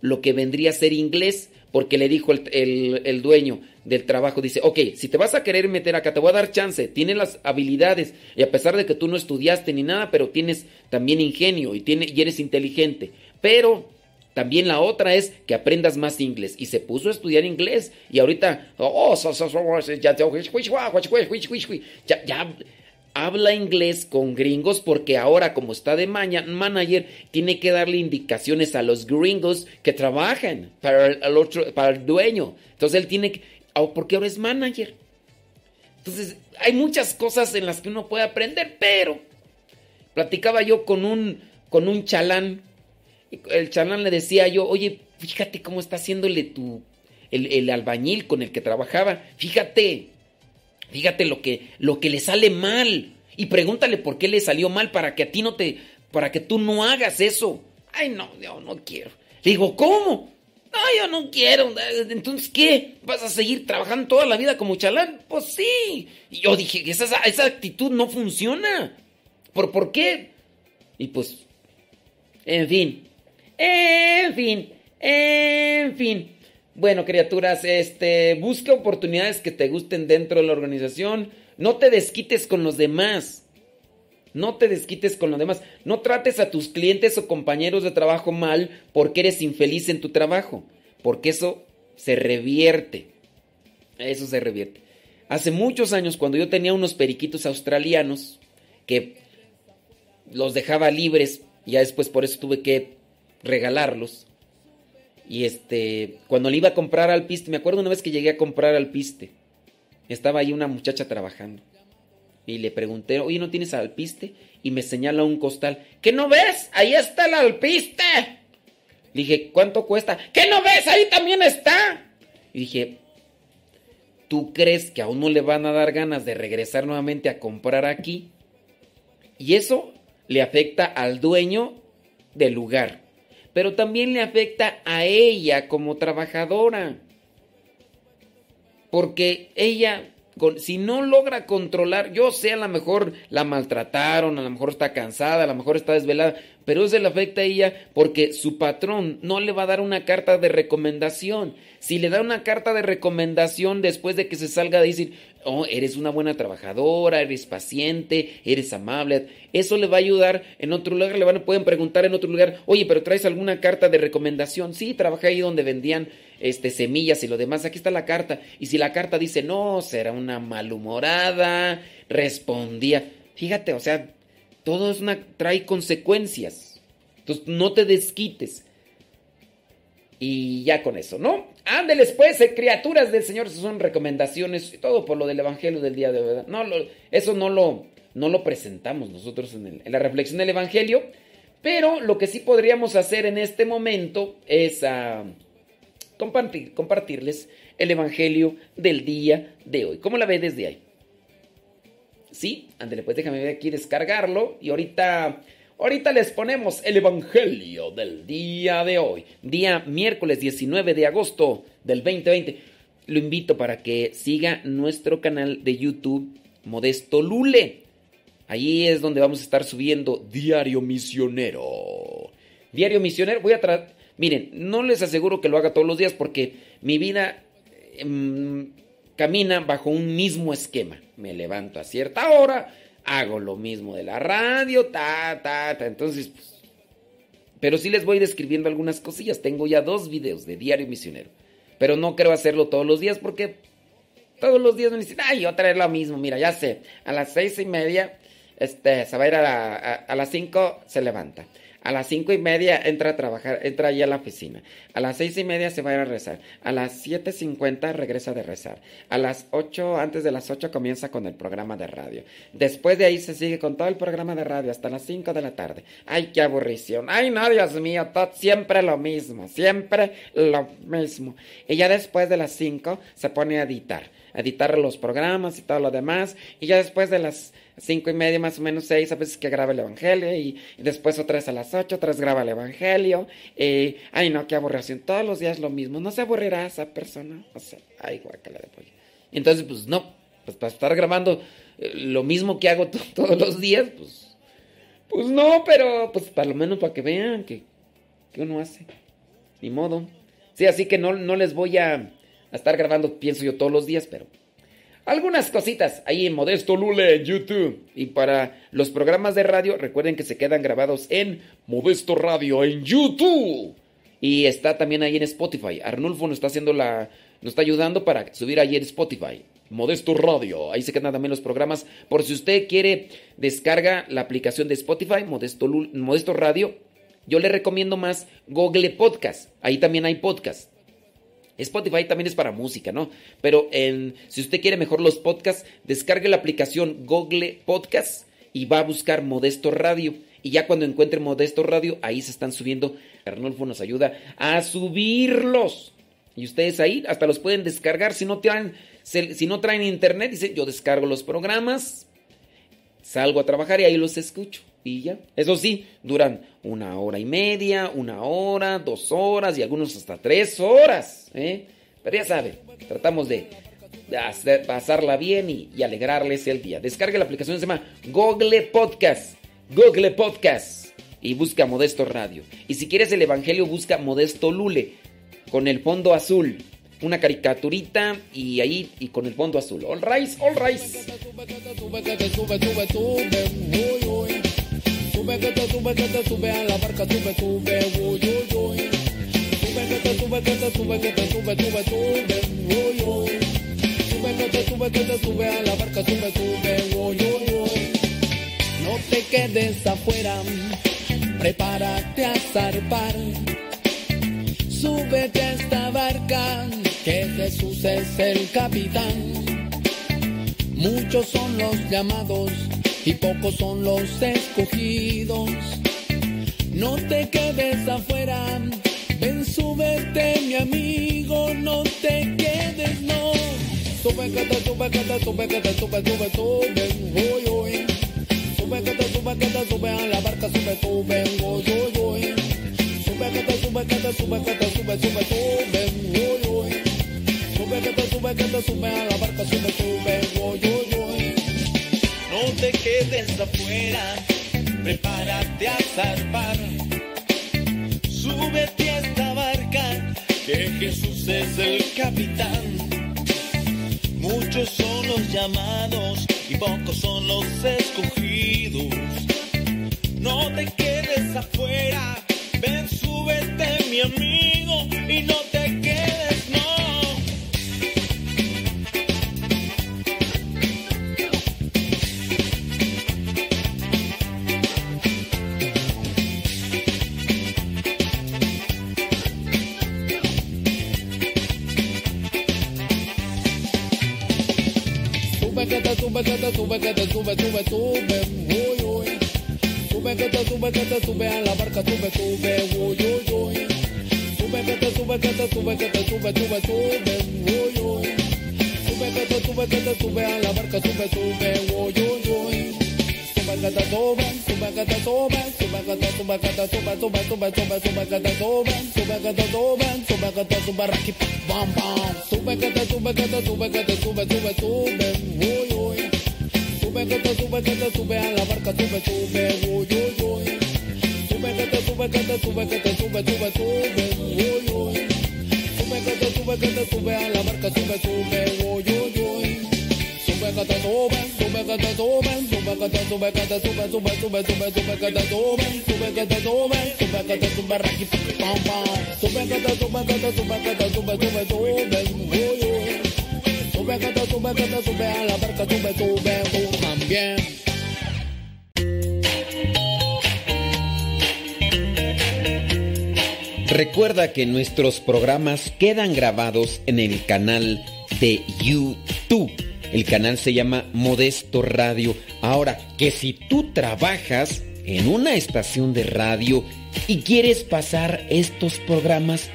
lo que vendría a ser inglés porque le dijo el, el, dueño del trabajo, dice, ok, si te vas a querer meter acá, te voy a dar chance, tienes las habilidades, y a pesar de que tú no estudiaste ni nada, pero tienes también ingenio y, tiene, y eres inteligente, pero también la otra es que aprendas más inglés. Y se puso a estudiar inglés. Y ahorita, oh, ya, ya, habla inglés con gringos porque ahora como está de manager tiene que darle indicaciones a los gringos que trabajan para el, otro, para el dueño. Entonces él tiene que, oh, porque ahora es manager. Entonces hay muchas cosas en las que uno puede aprender, pero platicaba yo con un, con un chalán. El chalán le decía yo, oye, fíjate cómo está haciéndole tu, el, el albañil con el que trabajaba. Fíjate, Fíjate lo que, lo que le sale mal. Y pregúntale por qué le salió mal para que a ti no te. para que tú no hagas eso. Ay, no, yo no quiero. Le digo, ¿cómo? No, yo no quiero. Entonces, ¿qué? ¿Vas a seguir trabajando toda la vida como chalán? Pues sí. Y yo dije, esa, esa actitud no funciona. ¿Por, ¿Por qué? Y pues, en fin. En fin. En fin. Bueno, criaturas, este, busca oportunidades que te gusten dentro de la organización. No te desquites con los demás. No te desquites con los demás. No trates a tus clientes o compañeros de trabajo mal porque eres infeliz en tu trabajo. Porque eso se revierte. Eso se revierte. Hace muchos años, cuando yo tenía unos periquitos australianos que los dejaba libres, ya después por eso tuve que regalarlos. Y este, cuando le iba a comprar al piste, me acuerdo una vez que llegué a comprar al piste. Estaba ahí una muchacha trabajando. Y le pregunté, oye, ¿no tienes alpiste? Y me señala un costal. ¿Qué no ves? Ahí está el alpiste. Dije, ¿cuánto cuesta? ¿Qué no ves? Ahí también está. Y dije, ¿tú crees que a uno le van a dar ganas de regresar nuevamente a comprar aquí? Y eso le afecta al dueño del lugar pero también le afecta a ella como trabajadora. Porque ella, si no logra controlar, yo sé, a lo mejor la maltrataron, a lo mejor está cansada, a lo mejor está desvelada, pero eso le afecta a ella porque su patrón no le va a dar una carta de recomendación. Si le da una carta de recomendación después de que se salga de decir, oh, eres una buena trabajadora, eres paciente, eres amable, eso le va a ayudar en otro lugar, le van, pueden preguntar en otro lugar, oye, pero traes alguna carta de recomendación, sí, trabajé ahí donde vendían este, semillas y lo demás, aquí está la carta, y si la carta dice, no, será una malhumorada, respondía, fíjate, o sea, todo es una, trae consecuencias. Entonces no te desquites. Y ya con eso, ¿no? Ándeles pues, eh, criaturas del Señor, son recomendaciones y todo por lo del Evangelio del día de hoy. No, eso no lo, no lo presentamos nosotros en, la reflexión del Evangelio, pero lo que sí podríamos hacer en este momento es ah, compartir, compartirles el Evangelio del día de hoy. ¿Cómo la ve desde ahí? Sí, ándale, pues déjame ver aquí descargarlo y ahorita ahorita les ponemos el evangelio del día de hoy, día miércoles 19 de agosto del 2020. Lo invito para que siga nuestro canal de YouTube Modesto Lule. Ahí es donde vamos a estar subiendo Diario Misionero. Diario Misionero, voy a tratar, miren, no les aseguro que lo haga todos los días porque mi vida em, camina bajo un mismo esquema. Me levanto a cierta hora, hago lo mismo de la radio, ta, ta, ta. Entonces, pues, pero sí les voy describiendo algunas cosillas. Tengo ya dos videos de Diario Misionero. Pero no quiero hacerlo todos los días porque todos los días me dicen, ay, otra vez lo mismo. Mira, ya sé, a las seis y media este, se va a ir a, la- a- a las 5, se levanta. A las cinco y media entra a trabajar, entra ahí a la oficina. A las seis y media se va a ir a rezar. A las 7.50 regresa de rezar. A las 8, antes de las 8 comienza con el programa de radio. Después de ahí se sigue con todo el programa de radio hasta las 5 de la tarde. Ay, qué aburrición. Ay, no, Dios mío, todo, siempre lo mismo, siempre lo mismo. Y ya después de las 5 se pone a editar. Editar los programas y todo lo demás. Y ya después de las cinco y media, más o menos seis, a veces que graba el Evangelio y, y después otra vez a las ocho, otra vez graba el Evangelio. Y, ay no, qué aburrición, todos los días lo mismo, ¿no se aburrirá esa persona? O sea, ay, guacala de pollo. Entonces, pues no, pues para estar grabando eh, lo mismo que hago to- todos los días, pues, pues no, pero pues para lo menos para que vean que, que uno hace. Ni modo. Sí, así que no, no les voy a, a estar grabando, pienso yo, todos los días, pero algunas cositas ahí en Modesto Lule en YouTube. Y para los programas de radio, recuerden que se quedan grabados en Modesto Radio en YouTube. Y está también ahí en Spotify. Arnulfo nos está haciendo la. nos está ayudando para subir ahí en Spotify. Modesto Radio. Ahí se quedan también los programas. Por si usted quiere, descarga la aplicación de Spotify, Modesto, Modesto Radio. Yo le recomiendo más Google Podcast. Ahí también hay podcast. Spotify también es para música, ¿no? Pero en, si usted quiere mejor los podcasts, descargue la aplicación Google Podcast y va a buscar Modesto Radio. Y ya cuando encuentre Modesto Radio, ahí se están subiendo. Arnulfo nos ayuda a subirlos. Y ustedes ahí hasta los pueden descargar. Si no traen, si no traen internet, dice, yo descargo los programas, salgo a trabajar y ahí los escucho. Y ya. Eso sí, duran una hora y media, una hora, dos horas y algunos hasta tres horas. ¿eh? Pero ya sabe, tratamos de hacer- pasarla bien y, alegrarles el día. Descargue la aplicación, se llama Google Podcast. Google Podcast. Y busca Modesto Radio. Y si quieres el Evangelio, busca Modesto Lule. Con el fondo azul. Una caricaturita y ahí y con el fondo azul. All right, all right. Sube que te sube, que sube, a la barca, sube, sube, uy, uy, uy. Sube que sube, que sube, que te sube, sube, sube, uy, uy. Sube que te sube, que sube a la barca, sube, sube, uy, uy, uy. No te quedes afuera, prepárate a zarpar. Súbete a esta barca, que Jesús es el capitán. Muchos son los llamados y pocos son los escogidos. No te quedes afuera, ven, súbete mi amigo, no te quedes, no. Sube que sube, que te sube, que sube, sube, sube, uy, uy. Sube que te sube, que sube a la barca, sube, sube, uy, uy, uy. Sube que te sube, que te sube, que sube, sube, sube, uy, uy. Sube que te sube, que sube a la barca, sube, sube, quedes afuera, prepárate a zarpar. Súbete a esta barca, que Jesús es el capitán. Muchos son los llamados y pocos son los escogidos. No te quedes afuera, ven, súbete mi amigo y no te Sube que te sube, que te sube, que te sube, sube, sube, uy, uy. Sube que te sube, que te sube a la barca, sube, sube, uy, uy, uy. Sube que te sube, que te sube, que te sube, sube, sube, uy, uy. Sube que te sube, que te sube a la barca, sube, sube, uy, uy, uy. Sube que te sube, sube que te sube, sube que te sube, que te sube, sube, sube, sube, sube que te sube, sube que te sube, sube que te sube, raqui, pam, pam. Sube que te sube, que te sube, que te sube, sube, sube, uy, uy. Sube que te sube, que te sube a la barca, sube, sube, uy, uy, uy. Sube que te sube, que te sube, que te sube, sube, sube, uy, uy. Sube que te sube, que te sube a la barca, sube, sube, uy, uy, uy. Recuerda que nuestros programas quedan grabados en el canal de YouTube el canal se llama Modesto Radio. Ahora, que si tú trabajas en una estación de radio y quieres pasar estos programas,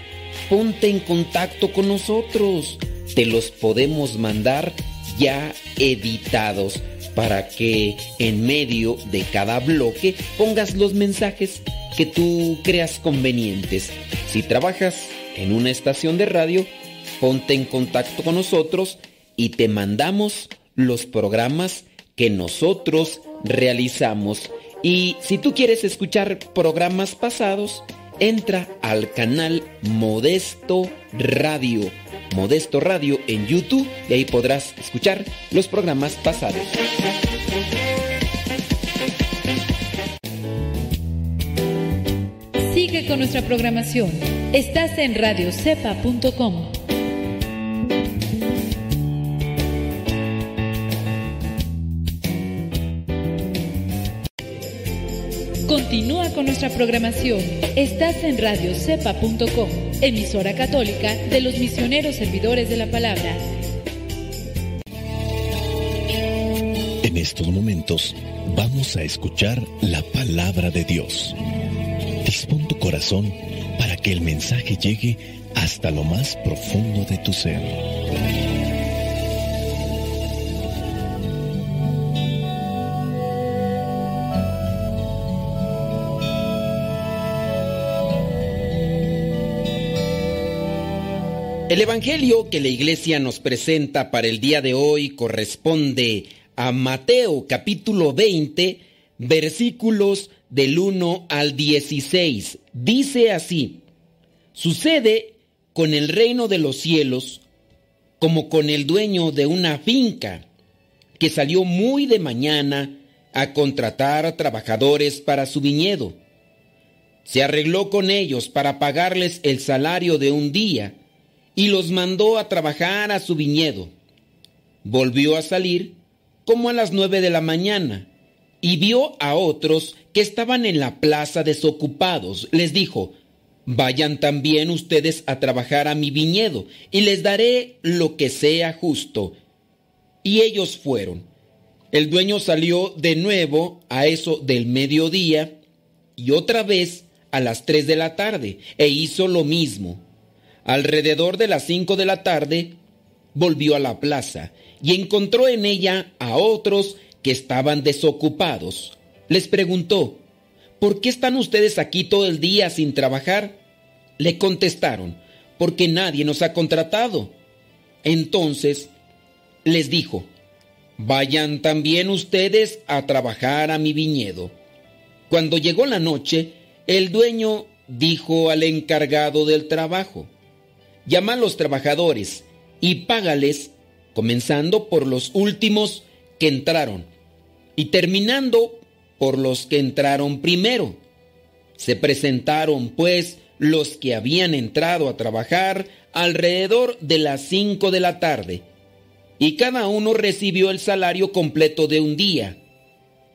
ponte en contacto con nosotros. Te los podemos mandar ya editados para que en medio de cada bloque pongas los mensajes que tú creas convenientes. Si trabajas en una estación de radio, ponte en contacto con nosotros y te mandamos los programas que nosotros realizamos. Y si tú quieres escuchar programas pasados, entra al canal Modesto Radio. Modesto Radio en YouTube y ahí podrás escuchar los programas pasados. Sigue con nuestra programación. Estás en radiocepa.com. Continúa con nuestra programación. Estás en radiocepa.com, emisora católica de los misioneros servidores de la palabra. En estos momentos vamos a escuchar la palabra de Dios. Dispón tu corazón para que el mensaje llegue hasta lo más profundo de tu ser. El Evangelio que la iglesia nos presenta para el día de hoy corresponde a Mateo capítulo 20, versículos del 1 al 16. Dice así, sucede con el reino de los cielos como con el dueño de una finca que salió muy de mañana a contratar trabajadores para su viñedo. Se arregló con ellos para pagarles el salario de un día y los mandó a trabajar a su viñedo. Volvió a salir como a las nueve de la mañana y vio a otros que estaban en la plaza desocupados. Les dijo, vayan también ustedes a trabajar a mi viñedo y les daré lo que sea justo. Y ellos fueron. El dueño salió de nuevo a eso del mediodía y otra vez a las tres de la tarde e hizo lo mismo. Alrededor de las cinco de la tarde, volvió a la plaza y encontró en ella a otros que estaban desocupados. Les preguntó, ¿por qué están ustedes aquí todo el día sin trabajar? Le contestaron, porque nadie nos ha contratado. Entonces les dijo, vayan también ustedes a trabajar a mi viñedo. Cuando llegó la noche, el dueño dijo al encargado del trabajo, llama a los trabajadores y págales, comenzando por los últimos que entraron y terminando por los que entraron primero. Se presentaron, pues, los que habían entrado a trabajar alrededor de las cinco de la tarde, y cada uno recibió el salario completo de un día.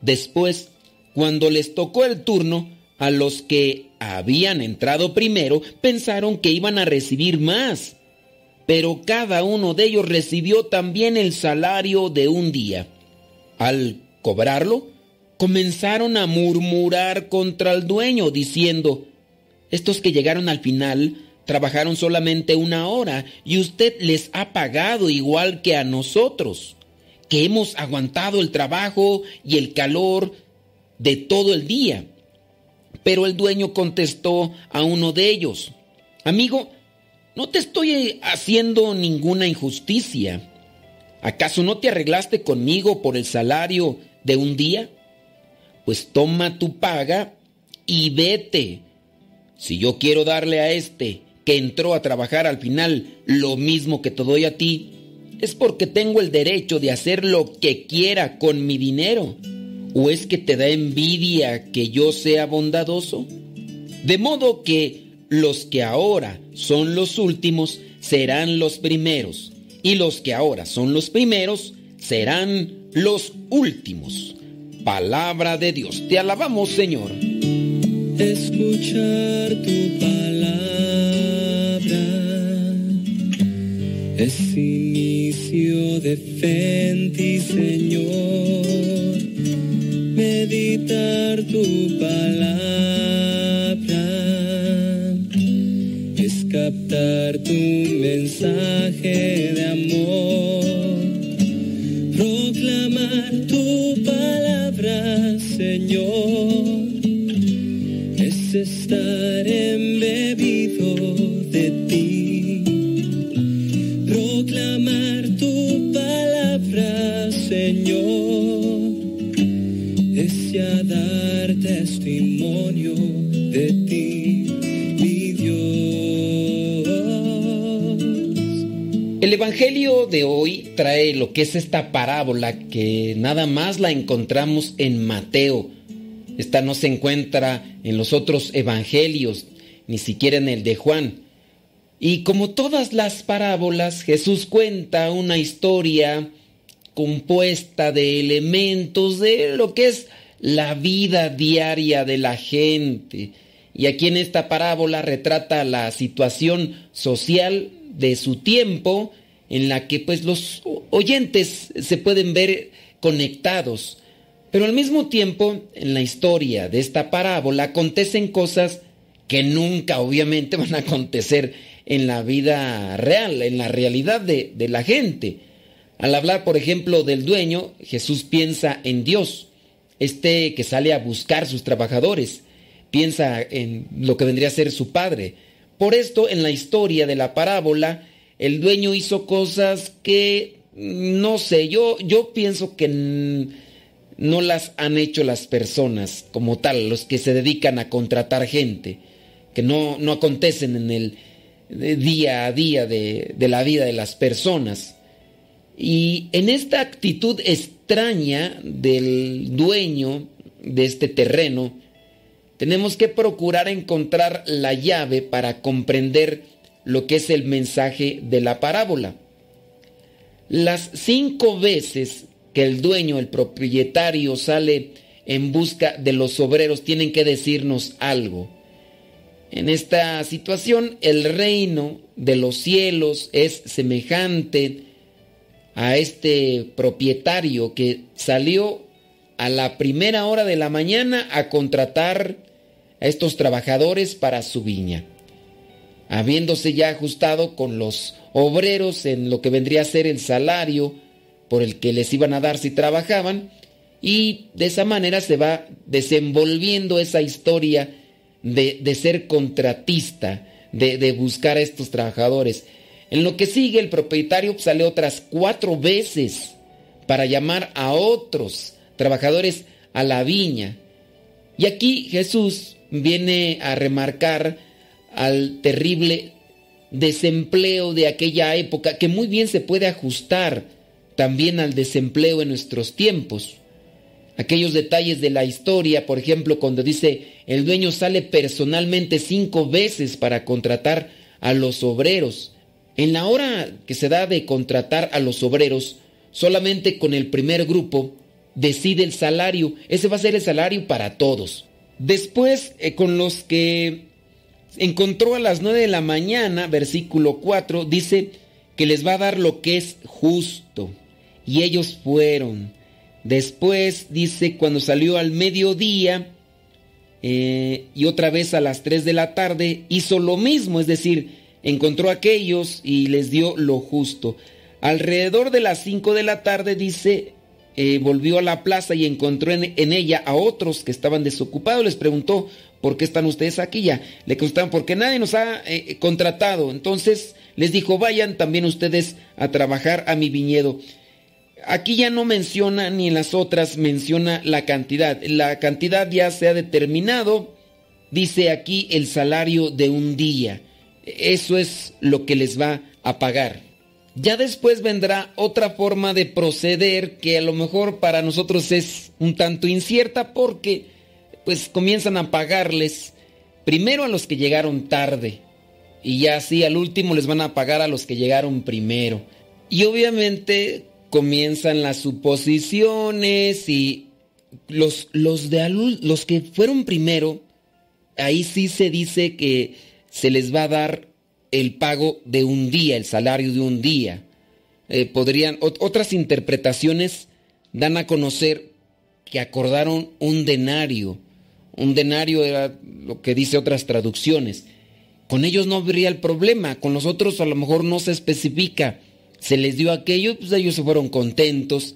Después, cuando les tocó el turno, a los que habían entrado primero pensaron que iban a recibir más, pero cada uno de ellos recibió también el salario de un día. Al cobrarlo, comenzaron a murmurar contra el dueño, diciendo, estos que llegaron al final trabajaron solamente una hora y usted les ha pagado igual que a nosotros, que hemos aguantado el trabajo y el calor de todo el día. Pero el dueño contestó a uno de ellos, amigo, no te estoy haciendo ninguna injusticia. ¿Acaso no te arreglaste conmigo por el salario de un día? Pues toma tu paga y vete. Si yo quiero darle a este que entró a trabajar al final lo mismo que te doy a ti, es porque tengo el derecho de hacer lo que quiera con mi dinero. ¿O es que te da envidia que yo sea bondadoso? De modo que los que ahora son los últimos serán los primeros, y los que ahora son los primeros serán los últimos. Palabra de Dios, te alabamos Señor. Escuchar tu palabra es inicio de fe en ti, Señor Meditar tu palabra es captar tu mensaje de amor. Proclamar tu palabra, Señor, es estar embebido de ti. Proclamar tu palabra, Señor, testimonio de ti, mi Dios. El Evangelio de hoy trae lo que es esta parábola que nada más la encontramos en Mateo. Esta no se encuentra en los otros evangelios, ni siquiera en el de Juan. Y como todas las parábolas, Jesús cuenta una historia compuesta de elementos de lo que es la vida diaria de la gente. Y aquí en esta parábola retrata la situación social de su tiempo en la que pues los oyentes se pueden ver conectados. Pero al mismo tiempo, en la historia de esta parábola acontecen cosas que nunca obviamente van a acontecer en la vida real, en la realidad de, de la gente. Al hablar, por ejemplo, del dueño, Jesús piensa en Dios, este que sale a buscar sus trabajadores, piensa en lo que vendría a ser su padre. Por esto, en la historia de la parábola, el dueño hizo cosas que, no sé, yo, yo pienso que no las han hecho las personas como tal, los que se dedican a contratar gente, que no, no acontecen en el día a día de, de la vida de las personas. Y en esta actitud extraña del dueño de este terreno, tenemos que procurar encontrar la llave para comprender lo que es el mensaje de la parábola. Las cinco veces que el dueño, el propietario sale en busca de los obreros, tienen que decirnos algo. En esta situación, el reino de los cielos es semejante a este propietario que salió a la primera hora de la mañana a contratar a estos trabajadores para su viña. Habiéndose ya ajustado con los obreros en lo que vendría a ser el salario por el que les iban a dar si trabajaban, y de esa manera se va desenvolviendo esa historia de, de ser contratista, de, de buscar a estos trabajadores. En lo que sigue, el propietario sale otras cuatro veces para llamar a otros trabajadores a la viña. Y aquí Jesús viene a remarcar al terrible desempleo de aquella época, que muy bien se puede ajustar también al desempleo en nuestros tiempos. Aquellos detalles de la historia, por ejemplo, cuando dice el dueño sale personalmente cinco veces para contratar a los obreros. En la hora que se da de contratar a los obreros, solamente con el primer grupo decide el salario. Ese va a ser el salario para todos. Después, eh, con los que encontró a las nueve de la mañana, versículo 4, dice que les va a dar lo que es justo. Y ellos fueron. Después dice, cuando salió al mediodía eh, y otra vez a las 3 de la tarde, hizo lo mismo, es decir, encontró a aquellos y les dio lo justo. Alrededor de las 5 de la tarde, dice, eh, volvió a la plaza y encontró en, en, ella a otros que estaban desocupados. Les preguntó, ¿por qué están ustedes aquí ya? Le contestaban, porque nadie nos ha eh, contratado. Entonces les dijo, vayan también ustedes a trabajar a mi viñedo. Aquí ya no menciona, ni en las otras menciona la cantidad. La cantidad ya se ha determinado. Dice aquí el salario de un día. Eso es lo que les va a pagar. Ya después vendrá otra forma de proceder que a lo mejor para nosotros es un tanto incierta porque pues comienzan a pagarles primero a los que llegaron tarde y ya así al último les van a pagar a los que llegaron primero. Y obviamente comienzan las suposiciones y los, los, de los que fueron primero, ahí sí se dice que se les va a dar el pago de un día, el salario de un día. Eh, podrían, otras interpretaciones dan a conocer que acordaron un denario. Un denario era lo que dice otras traducciones. Con ellos no habría el problema, con los otros a lo mejor no se especifica. Se les dio aquello, pues ellos se fueron contentos.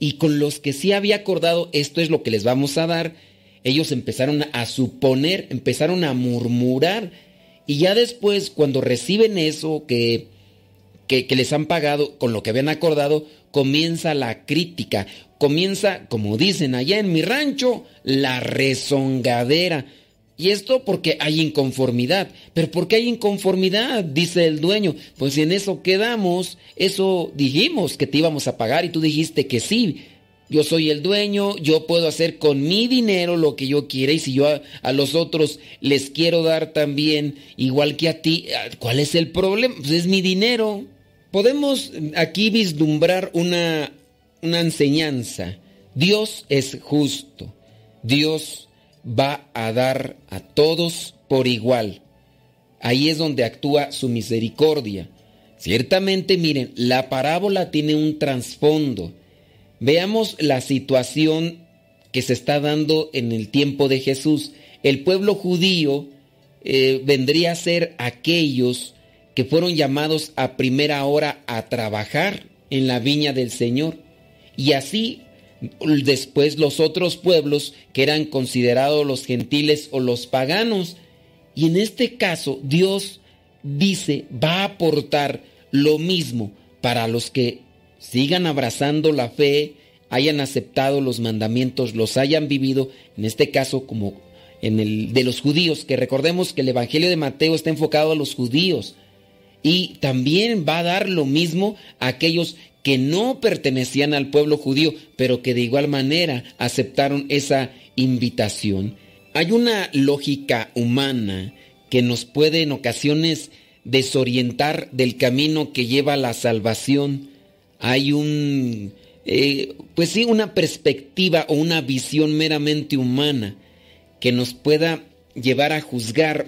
Y con los que sí había acordado, esto es lo que les vamos a dar, ellos empezaron a suponer, empezaron a murmurar. Y ya después, cuando reciben eso que, que, les han pagado con lo que habían acordado, comienza la crítica, comienza, como dicen allá en mi rancho, la rezongadera. Y esto porque hay inconformidad. ¿Pero por qué hay inconformidad? Dice el dueño. Pues si en eso quedamos, eso dijimos que te íbamos a pagar y tú dijiste que sí. Yo soy el dueño, yo puedo hacer con mi dinero lo que yo quiera y si yo a, los otros les quiero dar también igual que a ti, ¿cuál es el problema? Pues es mi dinero. Podemos aquí vislumbrar una, una enseñanza. Dios es justo. Dios va a dar a todos por igual. Ahí es donde actúa su misericordia. Ciertamente, miren, la parábola tiene un trasfondo. Veamos la situación que se está dando en el tiempo de Jesús. El pueblo judío eh, vendría a ser aquellos que fueron llamados a primera hora a trabajar en la viña del Señor. Y así después los otros pueblos que eran considerados los gentiles o los paganos. Y en este caso Dios dice, va a aportar lo mismo para los que sigan abrazando la fe, hayan aceptado los mandamientos, los hayan vivido, en este caso como en el de los judíos, que recordemos que el Evangelio de Mateo está enfocado a los judíos. Y también va a dar lo mismo a aquellos que no pertenecían al pueblo judío, pero que de igual manera aceptaron esa invitación. Hay una lógica humana que nos puede en ocasiones desorientar del camino que lleva a la salvación. Hay un, eh, pues sí, una perspectiva o una visión meramente humana que nos pueda llevar a juzgar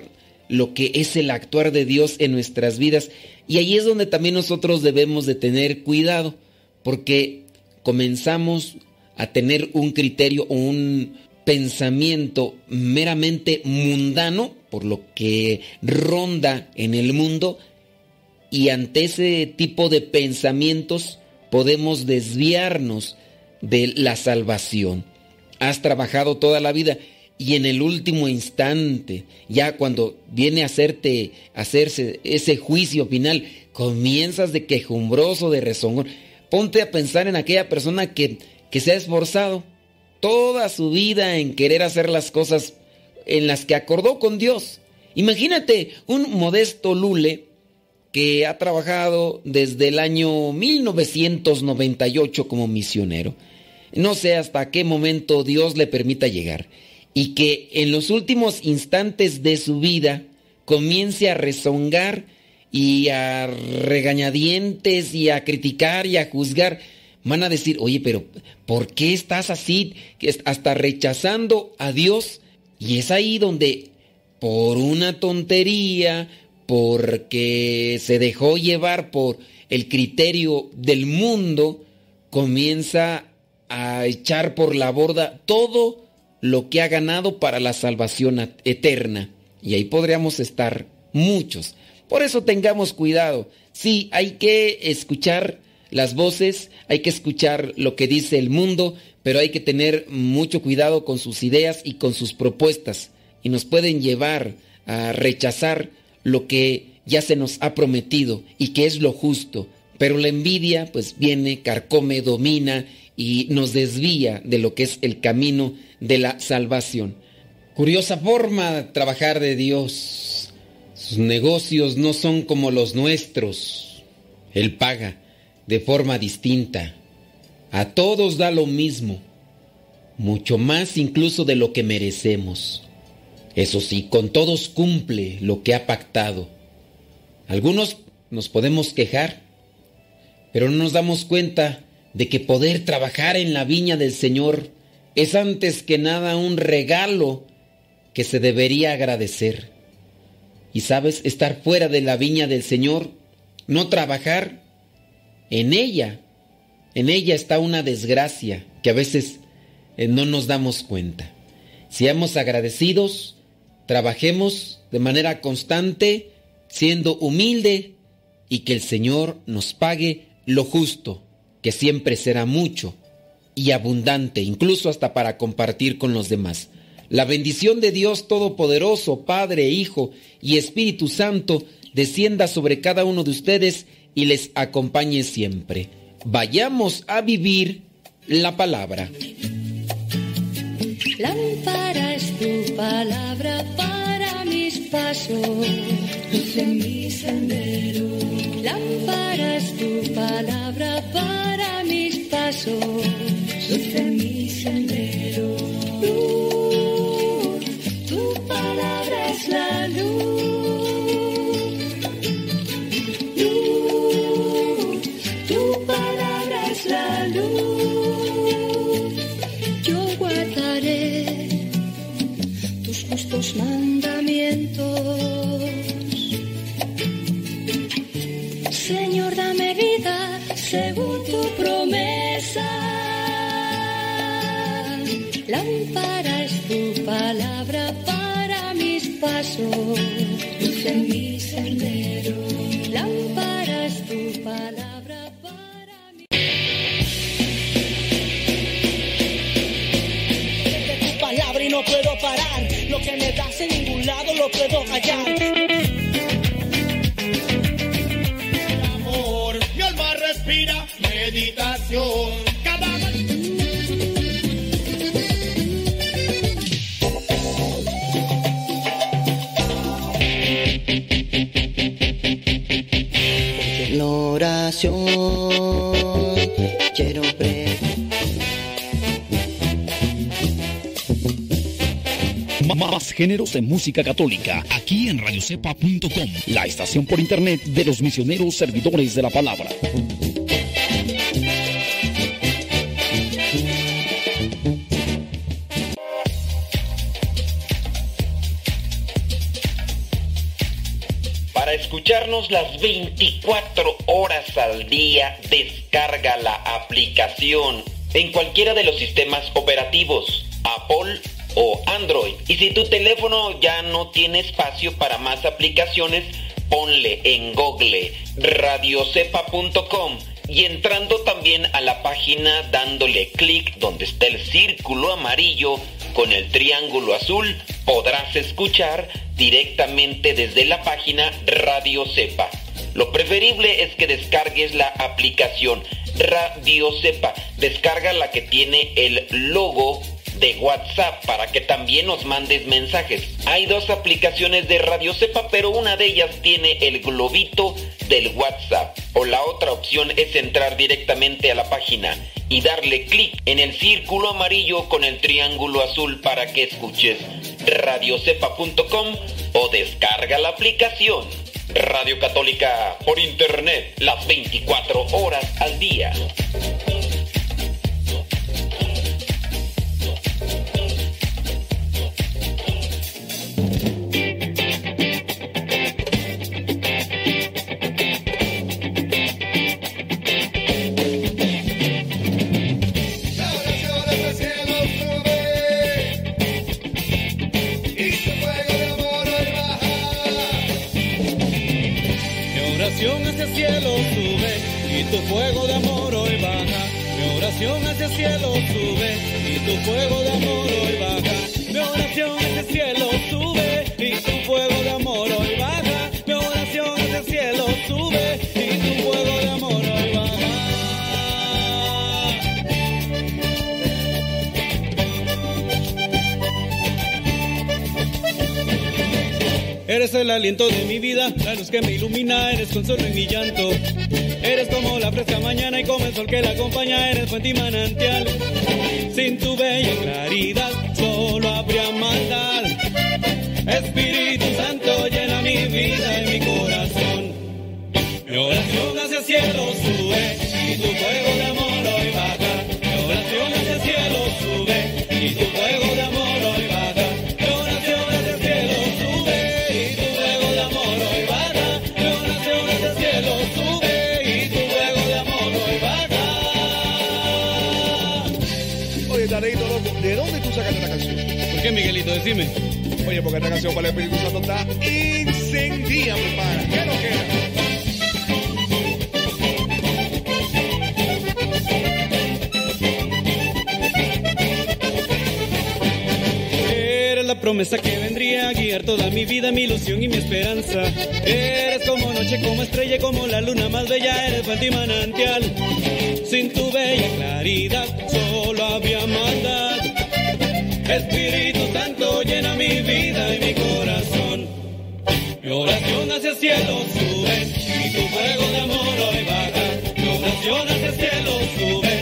lo que es el actuar de Dios en nuestras vidas. Y ahí es donde también nosotros debemos de tener cuidado, porque comenzamos a tener un criterio o un pensamiento meramente mundano por lo que ronda en el mundo y ante ese tipo de pensamientos podemos desviarnos de la salvación. Has trabajado toda la vida y en el último instante, ya cuando viene a hacerte hacerse ese juicio final, comienzas de quejumbroso, de rezongón. Ponte a pensar en aquella persona que, que se ha esforzado toda su vida en querer hacer las cosas en las que acordó con Dios. Imagínate un modesto Lule que ha trabajado desde el año 1998 como misionero. No sé hasta qué momento Dios le permita llegar y que en los últimos instantes de su vida comience a rezongar y a regañadientes y a criticar y a juzgar, van a decir, oye, pero ¿por qué estás así? Hasta rechazando a Dios. Y es ahí donde, por una tontería, porque se dejó llevar por el criterio del mundo, comienza a echar por la borda todo lo que ha ganado para la salvación eterna. Y ahí podríamos estar muchos. Por eso tengamos cuidado. Sí, hay que escuchar las voces, hay que escuchar lo que dice el mundo, pero hay que tener mucho cuidado con sus ideas y con sus propuestas. Y nos pueden llevar a rechazar lo que ya se nos ha prometido y que es lo justo. Pero la envidia pues viene, carcome, domina y nos desvía de lo que es el camino de la salvación. Curiosa forma de trabajar de Dios. Sus negocios no son como los nuestros. Él paga de forma distinta. A todos da lo mismo, mucho más incluso de lo que merecemos. Eso sí, con todos cumple lo que ha pactado. Algunos nos podemos quejar, pero no nos damos cuenta de que poder trabajar en la viña del Señor es antes que nada un regalo que se debería agradecer. Y sabes, estar fuera de la viña del Señor, no trabajar en ella, en ella está una desgracia que a veces eh, no nos damos cuenta. Seamos agradecidos, trabajemos de manera constante, siendo humilde y que el Señor nos pague lo justo, que siempre será mucho y abundante, incluso hasta para compartir con los demás. La bendición de Dios Todopoderoso, Padre, Hijo y Espíritu Santo, descienda sobre cada uno de ustedes y les acompañe siempre. Vayamos a vivir la palabra. Tu palabra para mis pasos, luz en mi sendero. Lámpara tu palabra para mis pasos, luz en mi sendero. Mandamientos. Señor, dame vida según tu promesa. Lámpara es tu palabra para mis pasos, luz en mi sendero. Lámpara es tu palabra Que me das en ningún lado lo puedo hallar. amor. Mi alma respira meditación. Géneros de música católica aquí en radiocepa.com, la estación por internet de los misioneros servidores de la palabra. Para escucharnos las 24 horas al día, descarga la aplicación en cualquiera de los sistemas operativos, Apple o Android. Y si tu teléfono ya no tiene espacio para más aplicaciones, ponle en Google radiocepa.com y entrando también a la página dándole clic donde está el círculo amarillo con el triángulo azul, podrás escuchar directamente desde la página Radio Cepa. Lo preferible es que descargues la aplicación Radio Cepa. Descarga la que tiene el logo de WhatsApp para que también nos mandes mensajes. Hay dos aplicaciones de Radio Cepa, pero una de ellas tiene el globito del WhatsApp. O la otra opción es entrar directamente a la página y darle clic en el círculo amarillo con el triángulo azul para que escuches radiocepa.com o descarga la aplicación. Radio Católica por internet las 24 horas al día. Tu fuego de amor hoy baja. Mi oración hacia el cielo sube y tu fuego de amor hoy baja. Mi oración hacia el cielo sube y tu fuego de amor hoy baja. Mi oración hacia el cielo sube y tu fuego de amor hoy baja. Eres el aliento de mi vida, la luz que me ilumina, eres consuelo en mi llanto. Eres como la fresca mañana y como el sol que la acompaña, eres fuente y manantial. Sin tu bella claridad, solo habría maldad. Espíritu Santo, llena mi vida y mi corazón. Mi oración hacia el cielo sube y tu fuego de amor Decime. Oye, porque esta canción para el Espíritu Santo está incendida, mi pana. ¿Qué lo que era? Eres la promesa que vendría a guiar toda mi vida, mi ilusión y mi esperanza. Eres como noche, como estrella, como la luna más bella, eres fuente y. Sin tu bella claridad solo había maldad. Espíritu Santo llena mi vida y mi corazón. Mi oración hacia el cielo sube y tu fuego de amor hoy baja. Mi oración hacia el cielo sube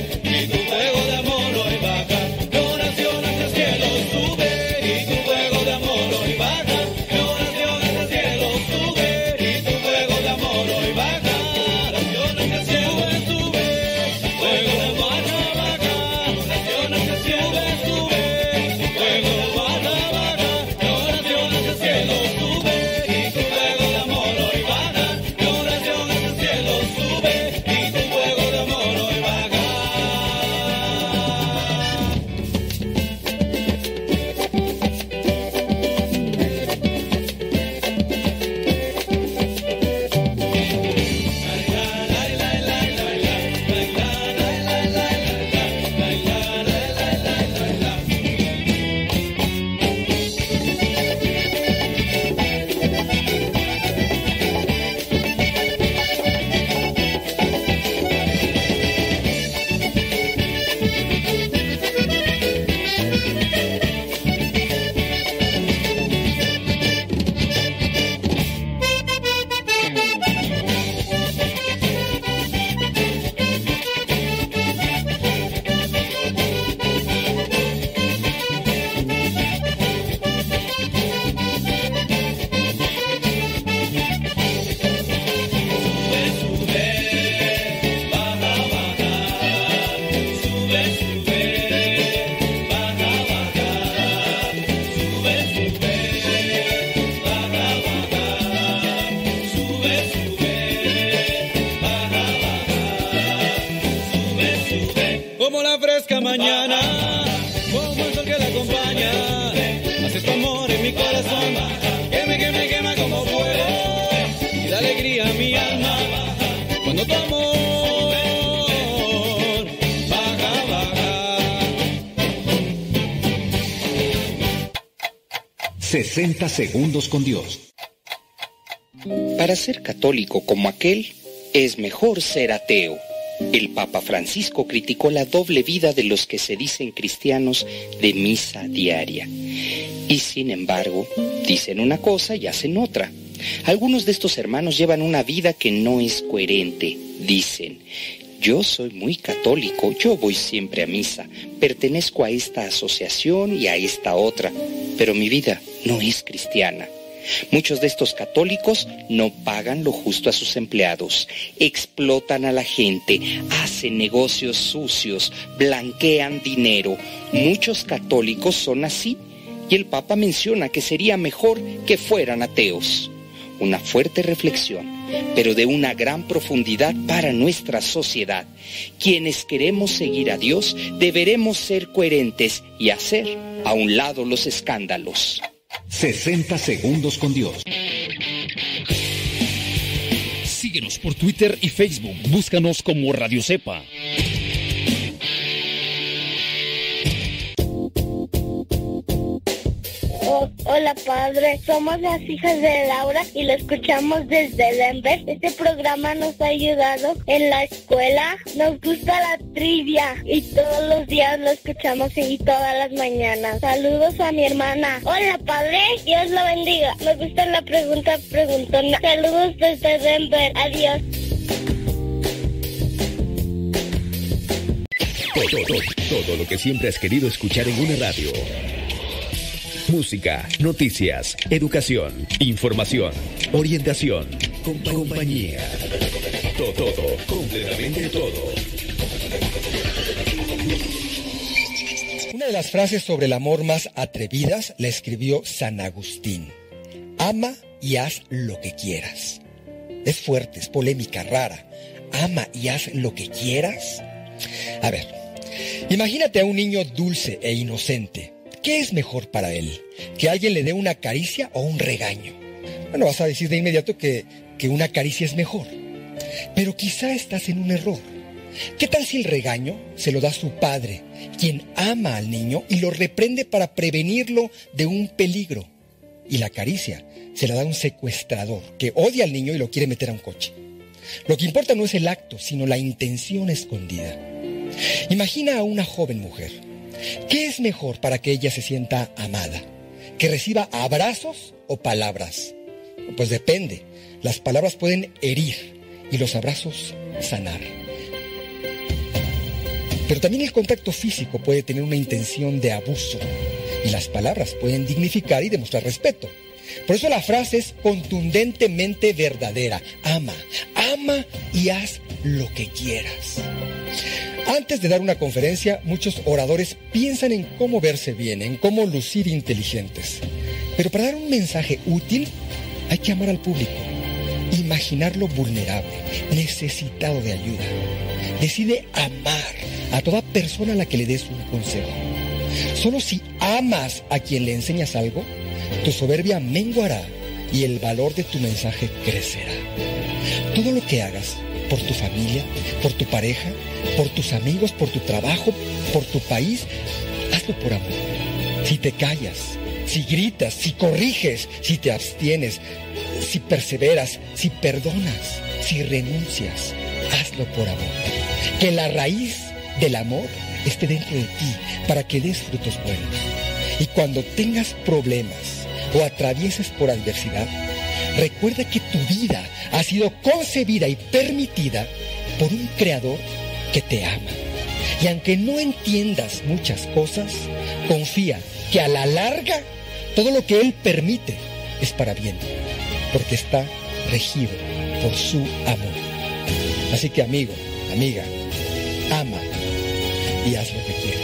60 segundos con Dios. Para ser católico como aquel, es mejor ser ateo. El Papa Francisco criticó la doble vida de los que se dicen cristianos de misa diaria. Y sin embargo, dicen una cosa y hacen otra. Algunos de estos hermanos llevan una vida que no es coherente. Dicen, yo soy muy católico, yo voy siempre a misa, pertenezco a esta asociación y a esta otra, pero mi vida no es cristiana. Muchos de estos católicos no pagan lo justo a sus empleados, explotan a la gente, hacen negocios sucios, blanquean dinero. Muchos católicos son así y el Papa menciona que sería mejor que fueran ateos. Una fuerte reflexión, pero de una gran profundidad para nuestra sociedad. Quienes queremos seguir a Dios deberemos ser coherentes y hacer a un lado los escándalos. 60 segundos con Dios. Síguenos por Twitter y Facebook. Búscanos como Radio Cepa. Hola padre, somos las hijas de Laura y lo escuchamos desde Denver. Este programa nos ha ayudado en la escuela. Nos gusta la trivia y todos los días lo escuchamos y todas las mañanas. Saludos a mi hermana. Hola padre, Dios lo bendiga. Me gusta la pregunta preguntona. Saludos desde Denver. Adiós. Todo, todo, todo lo que siempre has querido escuchar en una radio. Música, noticias, educación, información, orientación, compa- compañía. Todo, todo, completamente todo. Una de las frases sobre el amor más atrevidas la escribió San Agustín. Ama y haz lo que quieras. Es fuerte, es polémica, rara. Ama y haz lo que quieras. A ver, Imagínate a un niño dulce e inocente. ¿Qué es mejor para él? ¿Que alguien le dé una caricia o un regaño? Bueno, vas a decir de inmediato que, que una caricia es mejor. Pero quizá estás en un error. ¿Qué tal si el regaño se lo da su padre, quien ama al niño y lo reprende para prevenirlo de un peligro? Y la caricia se la da un secuestrador que odia al niño y lo quiere meter a un coche. Lo que importa no es el acto, sino la intención escondida. Imagina a una joven mujer. ¿Qué es mejor para que ella se sienta amada? ¿Que reciba abrazos o palabras? Pues depende. Las palabras pueden herir y los abrazos sanar. Pero también el contacto físico puede tener una intención de abuso y las palabras pueden dignificar y demostrar respeto. Por eso la frase es contundentemente verdadera. Ama, ama y haz lo que quieras. Antes de dar una conferencia, muchos oradores piensan en cómo verse bien, en cómo lucir inteligentes. Pero para dar un mensaje útil, hay que amar al público, imaginarlo vulnerable, necesitado de ayuda. Decide amar a toda persona a la que le des un consejo. Solo si amas a quien le enseñas algo, tu soberbia menguará y el valor de tu mensaje crecerá. Todo lo que hagas por tu familia, por tu pareja, por tus amigos, por tu trabajo, por tu país, hazlo por amor. Si te callas, si gritas, si corriges, si te abstienes, si perseveras, si perdonas, si renuncias, hazlo por amor. Que la raíz del amor esté dentro de ti para que des frutos buenos. Y cuando tengas problemas o atravieses por adversidad, recuerda que tu vida ha sido concebida y permitida por un creador que te ama. Y aunque no entiendas muchas cosas, confía que a la larga todo lo que Él permite es para bien, porque está regido por su amor. Así que amigo, amiga, ama y haz lo que quieras.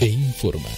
e informa.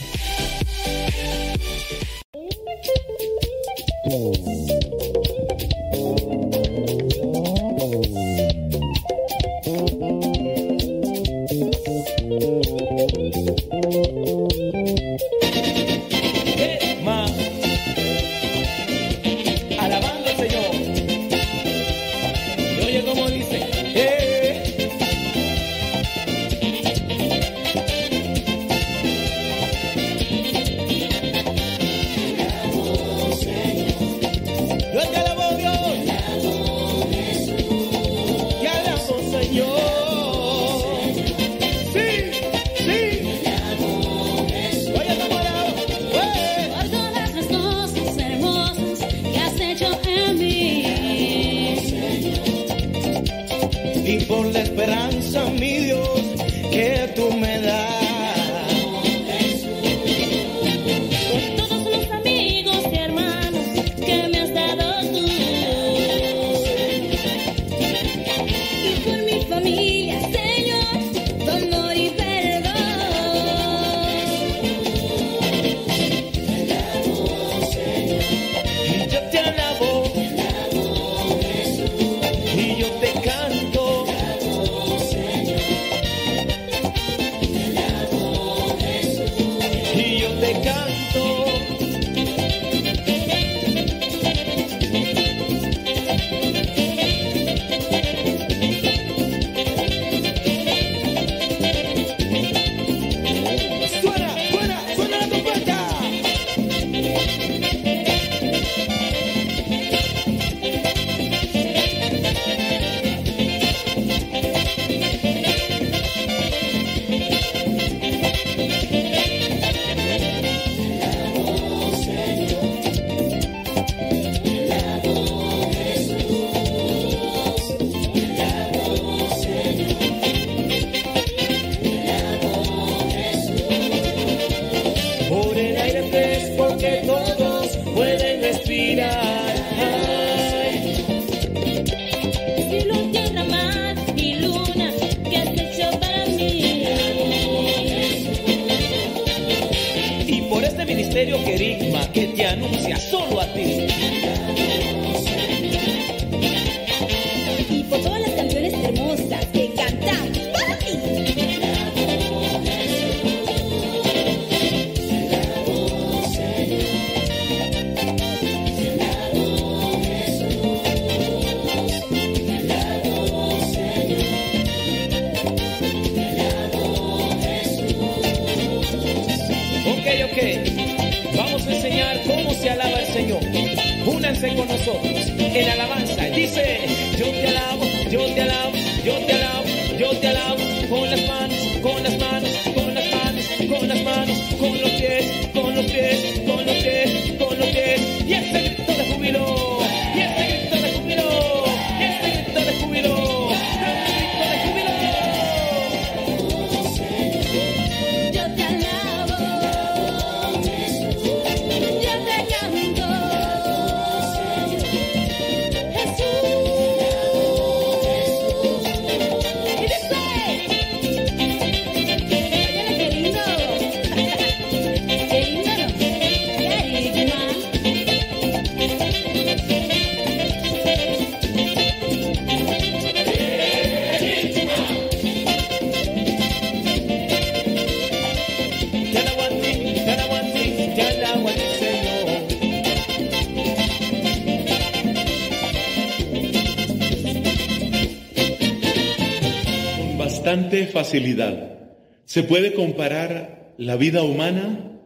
Facilidad se puede comparar la vida humana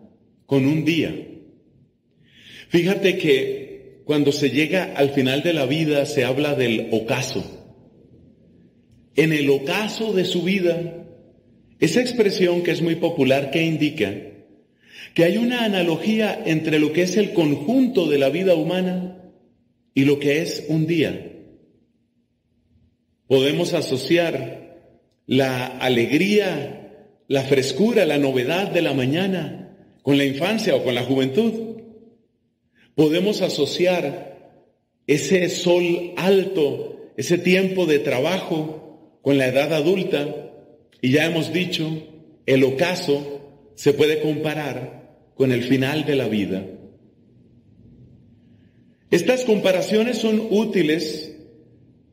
con un día. Fíjate que cuando se llega al final de la vida se habla del ocaso. En el ocaso de su vida, esa expresión que es muy popular que indica que hay una analogía entre lo que es el conjunto de la vida humana y lo que es un día. Podemos asociar la alegría, la frescura, la novedad de la mañana con la infancia o con la juventud. Podemos asociar ese sol alto, ese tiempo de trabajo con la edad adulta. Y ya hemos dicho, el ocaso se puede comparar con el final de la vida. Estas comparaciones son útiles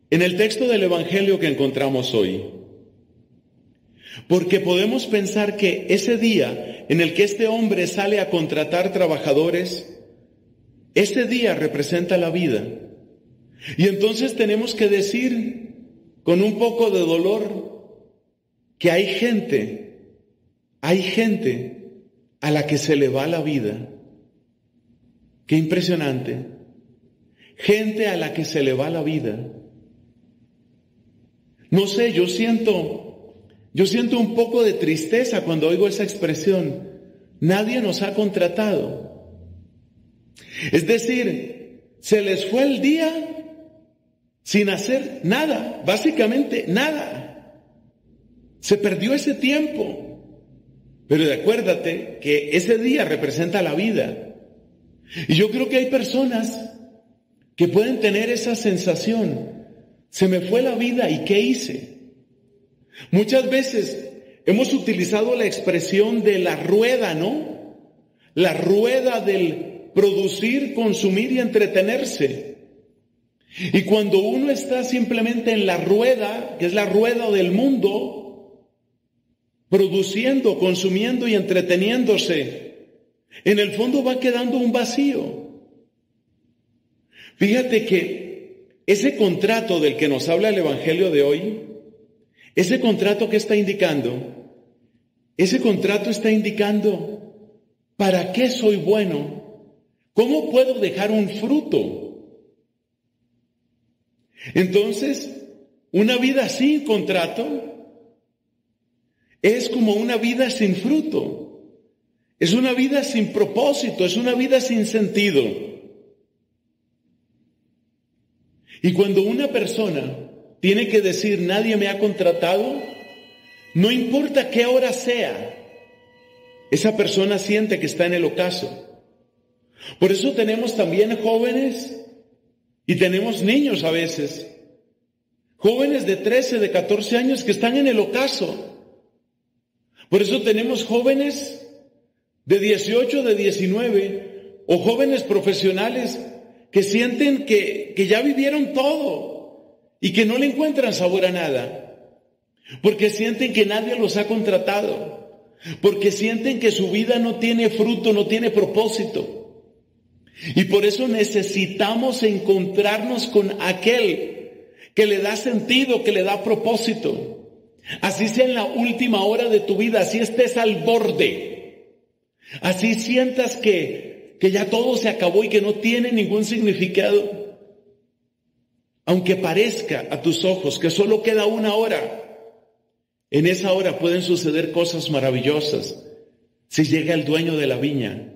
en el texto del Evangelio que encontramos hoy. Porque podemos pensar que ese día en el que este hombre sale a contratar trabajadores, ese día representa la vida. Y entonces tenemos que decir con un poco de dolor que hay gente, hay gente a la que se le va la vida. Qué impresionante. Gente a la que se le va la vida. No sé, yo siento, yo siento un poco de tristeza cuando oigo esa expresión. Nadie nos ha contratado. Es decir, se les fue el día sin hacer nada, básicamente nada. Se perdió ese tiempo. Pero acuérdate que ese día representa la vida. Y yo creo que hay personas que pueden tener esa sensación. Se me fue la vida y ¿qué hice? Muchas veces hemos utilizado la expresión de la rueda, ¿no? La rueda del producir, consumir y entretenerse. Y cuando uno está simplemente en la rueda, que es la rueda del mundo, produciendo, consumiendo y entreteniéndose, en el fondo va quedando un vacío. Fíjate que ese contrato del que nos habla el Evangelio de hoy, ese contrato que está indicando, ese contrato está indicando para qué soy bueno, cómo puedo dejar un fruto. Entonces, una vida sin contrato es como una vida sin fruto, es una vida sin propósito, es una vida sin sentido. Y cuando una persona tiene que decir nadie me ha contratado, no importa qué hora sea, esa persona siente que está en el ocaso. Por eso tenemos también jóvenes y tenemos niños a veces, jóvenes de 13, de 14 años que están en el ocaso. Por eso tenemos jóvenes de 18, de 19, o jóvenes profesionales que sienten que, que ya vivieron todo y que no le encuentran sabor a nada, porque sienten que nadie los ha contratado, porque sienten que su vida no tiene fruto, no tiene propósito. Y por eso necesitamos encontrarnos con aquel que le da sentido, que le da propósito. Así sea en la última hora de tu vida, así estés al borde. Así sientas que, que ya todo se acabó y que no tiene ningún significado. Aunque parezca a tus ojos que solo queda una hora, en esa hora pueden suceder cosas maravillosas si llega el dueño de la viña.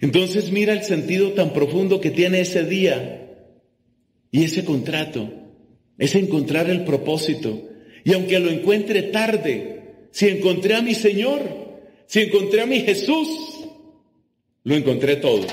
Entonces mira el sentido tan profundo que tiene ese día y ese contrato es encontrar el propósito. Y aunque lo encuentre tarde, si encontré a mi Señor, si encontré a mi Jesús, lo encontré todo.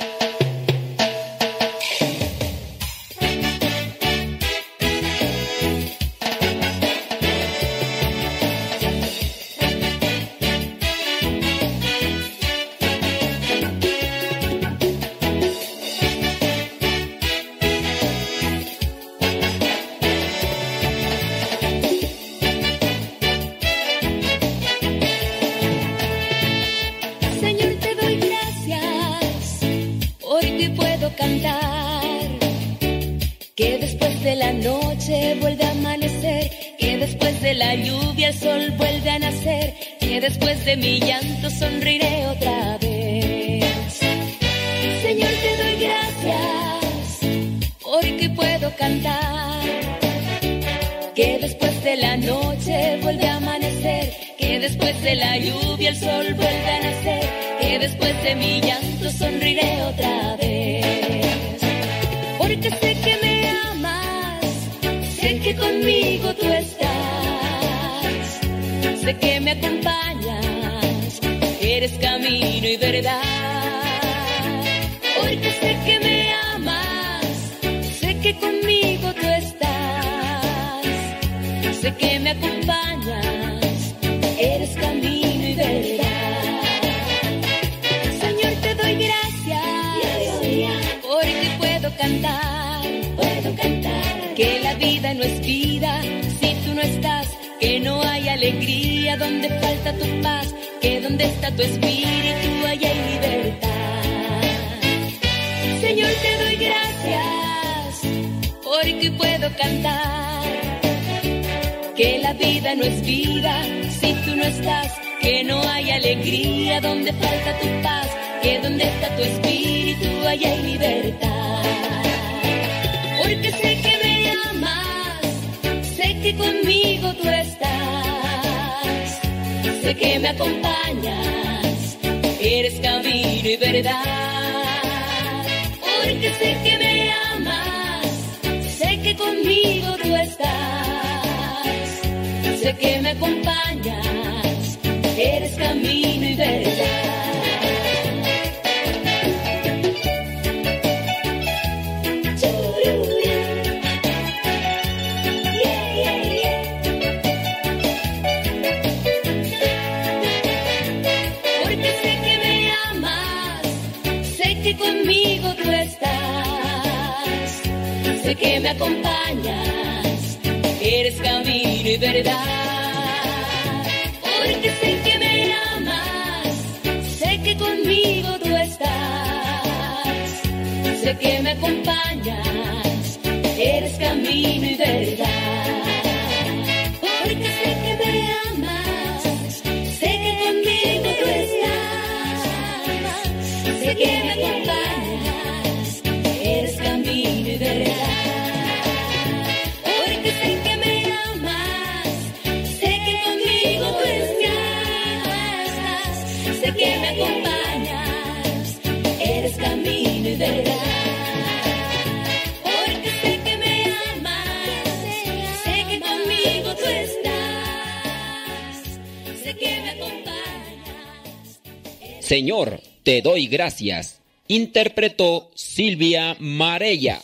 Señor, te doy gracias. Interpretó Silvia Marella.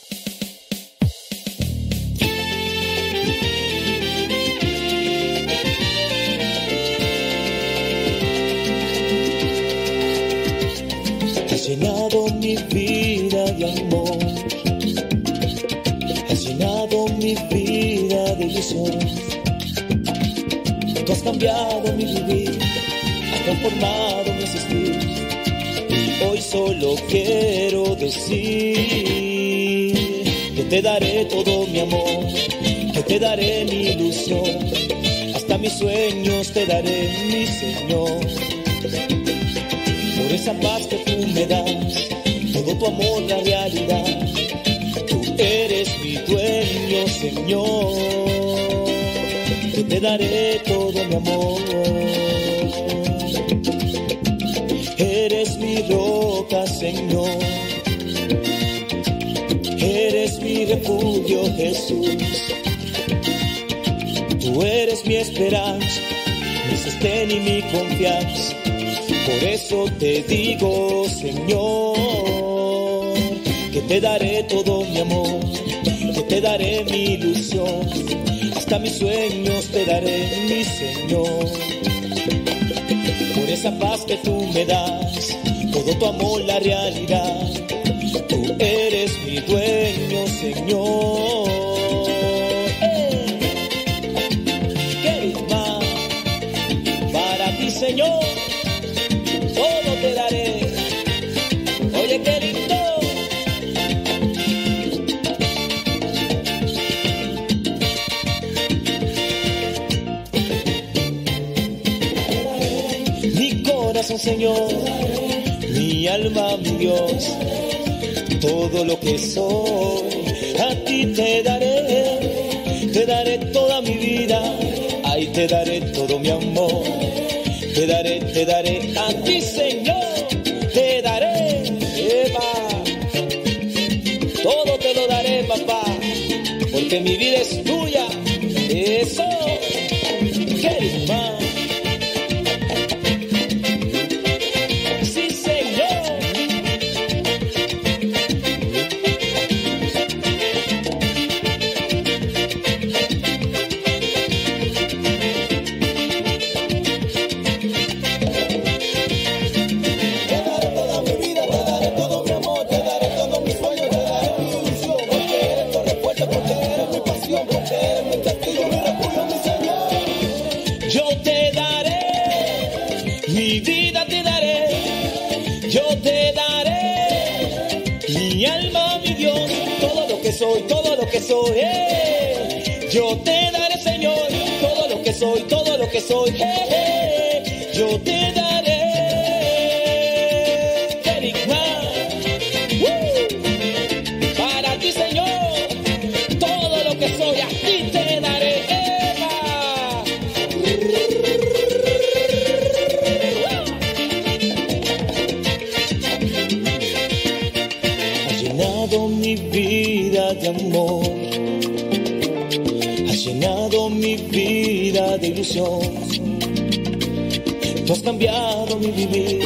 Has llenado mi vida de amor. Has llenado mi vida de ilusión. Has cambiado mi vivir, has transformado mi existir. Hoy solo quiero decir que te daré todo mi amor, que te daré mi ilusión. Hasta mis sueños te daré, mi Señor. Por esa paz que tú me das, todo tu amor la realidad. Tú eres mi dueño, Señor. Que te daré todo mi amor. Eres mi roca, Señor. Eres mi refugio, Jesús. Tú eres mi esperanza, mi sostén y mi confianza. Por eso te digo, Señor, que te daré todo mi amor, que te daré mi ilusión, hasta mis sueños te daré, mi Señor. Esa paz que tú me das, todo tu amor la realidad, tú eres mi dueño, Señor. ¿Qué más para ti, Señor? Señor, mi alma, mi Dios, todo lo que soy, a ti te daré, te daré toda mi vida, ahí te daré todo mi amor te daré, te daré a ti, Señor, te daré, Eva. Todo te lo daré, papá, porque mi vida es tuya. Eso, ¿qué más? Cambiado mi vivir.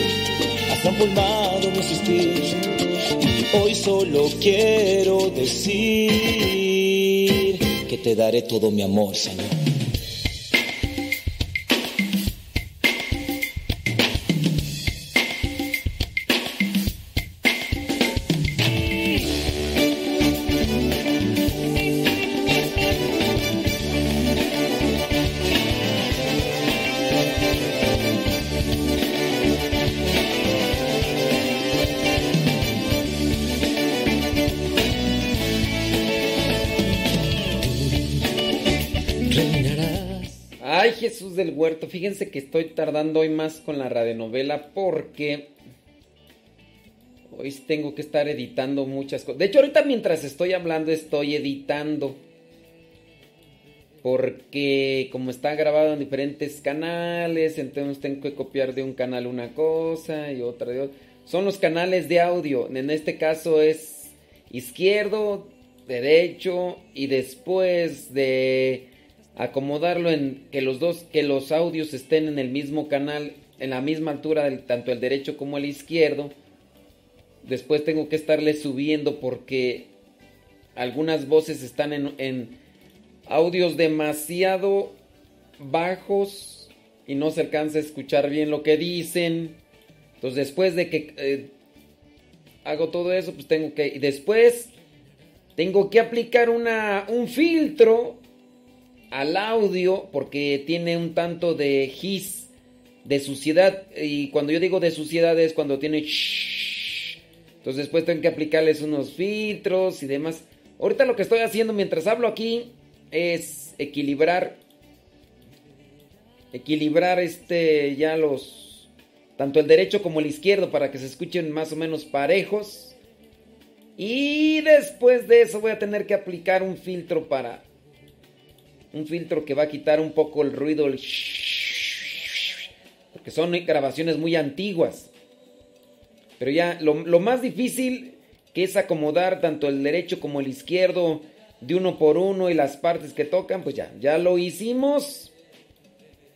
Has transformado mi existir. Y hoy solo quiero decir que te daré todo mi amor, Señor. Fíjense que estoy tardando hoy más con la radionovela porque hoy tengo que estar editando muchas cosas. De hecho, ahorita mientras estoy hablando estoy editando. Porque como está grabado en diferentes canales, entonces tengo que copiar de un canal una cosa y otra de otra. Son los canales de audio. En este caso es izquierdo, derecho y después de acomodarlo en que los dos que los audios estén en el mismo canal, en la misma altura tanto el derecho como el izquierdo. Después tengo que estarle subiendo porque algunas voces están en, en audios demasiado bajos y no se alcanza a escuchar bien lo que dicen. Entonces después de que eh, hago todo eso, pues tengo que... Y después tengo que aplicar una, un filtro al audio porque tiene un tanto de his, de suciedad. Y cuando yo digo de suciedad es cuando tiene... Entonces después tengo que aplicarles unos filtros y demás. Ahorita lo que estoy haciendo mientras hablo aquí es equilibrar equilibrar este ya los tanto el derecho como el izquierdo para que se escuchen más o menos parejos. Y después de eso voy a tener que aplicar un filtro para un filtro que va a quitar un poco el ruido el porque son grabaciones muy antiguas. Pero ya lo, lo más difícil que es acomodar tanto el derecho como el izquierdo de uno por uno y las partes que tocan, pues ya, ya lo hicimos.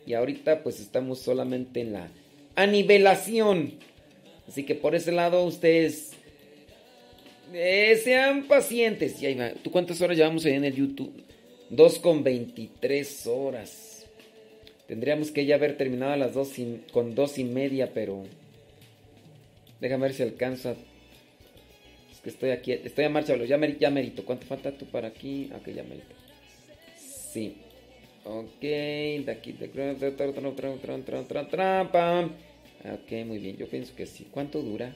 Y ahorita pues estamos solamente en la anivelación. Así que por ese lado ustedes eh, sean pacientes. Y ahí va. ¿Tú cuántas horas llevamos en el YouTube? 2 con 23 horas. Tendríamos que ya haber terminado a las 2 con dos y media, pero... Déjame ver si alcanza. Es que estoy aquí. Estoy a marcha, ya, ya merito. ¿Cuánto falta tú para aquí? Ok, ya merito. Sí. Ok, de aquí, de. Ok, muy bien, yo pienso que sí. ¿Cuánto dura?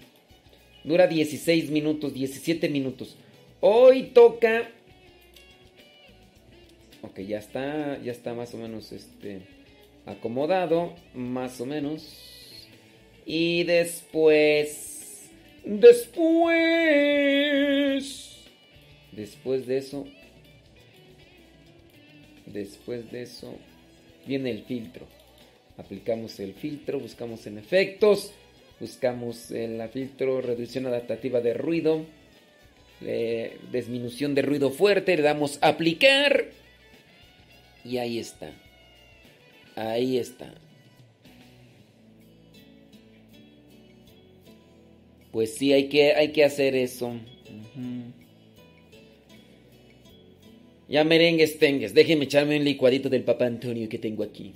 Dura 16 minutos, 17 minutos. Hoy toca. Ok, ya está, ya está más o menos este acomodado, más o menos. Y después, después, después de eso, Después de eso viene el filtro. Aplicamos el filtro, buscamos en efectos, buscamos en la filtro reducción adaptativa de ruido, disminución de ruido fuerte, le damos aplicar y ahí está. Ahí está. Pues sí, hay que, hay que hacer eso. Ya merengues tengues. Déjenme echarme un licuadito del Papa Antonio que tengo aquí.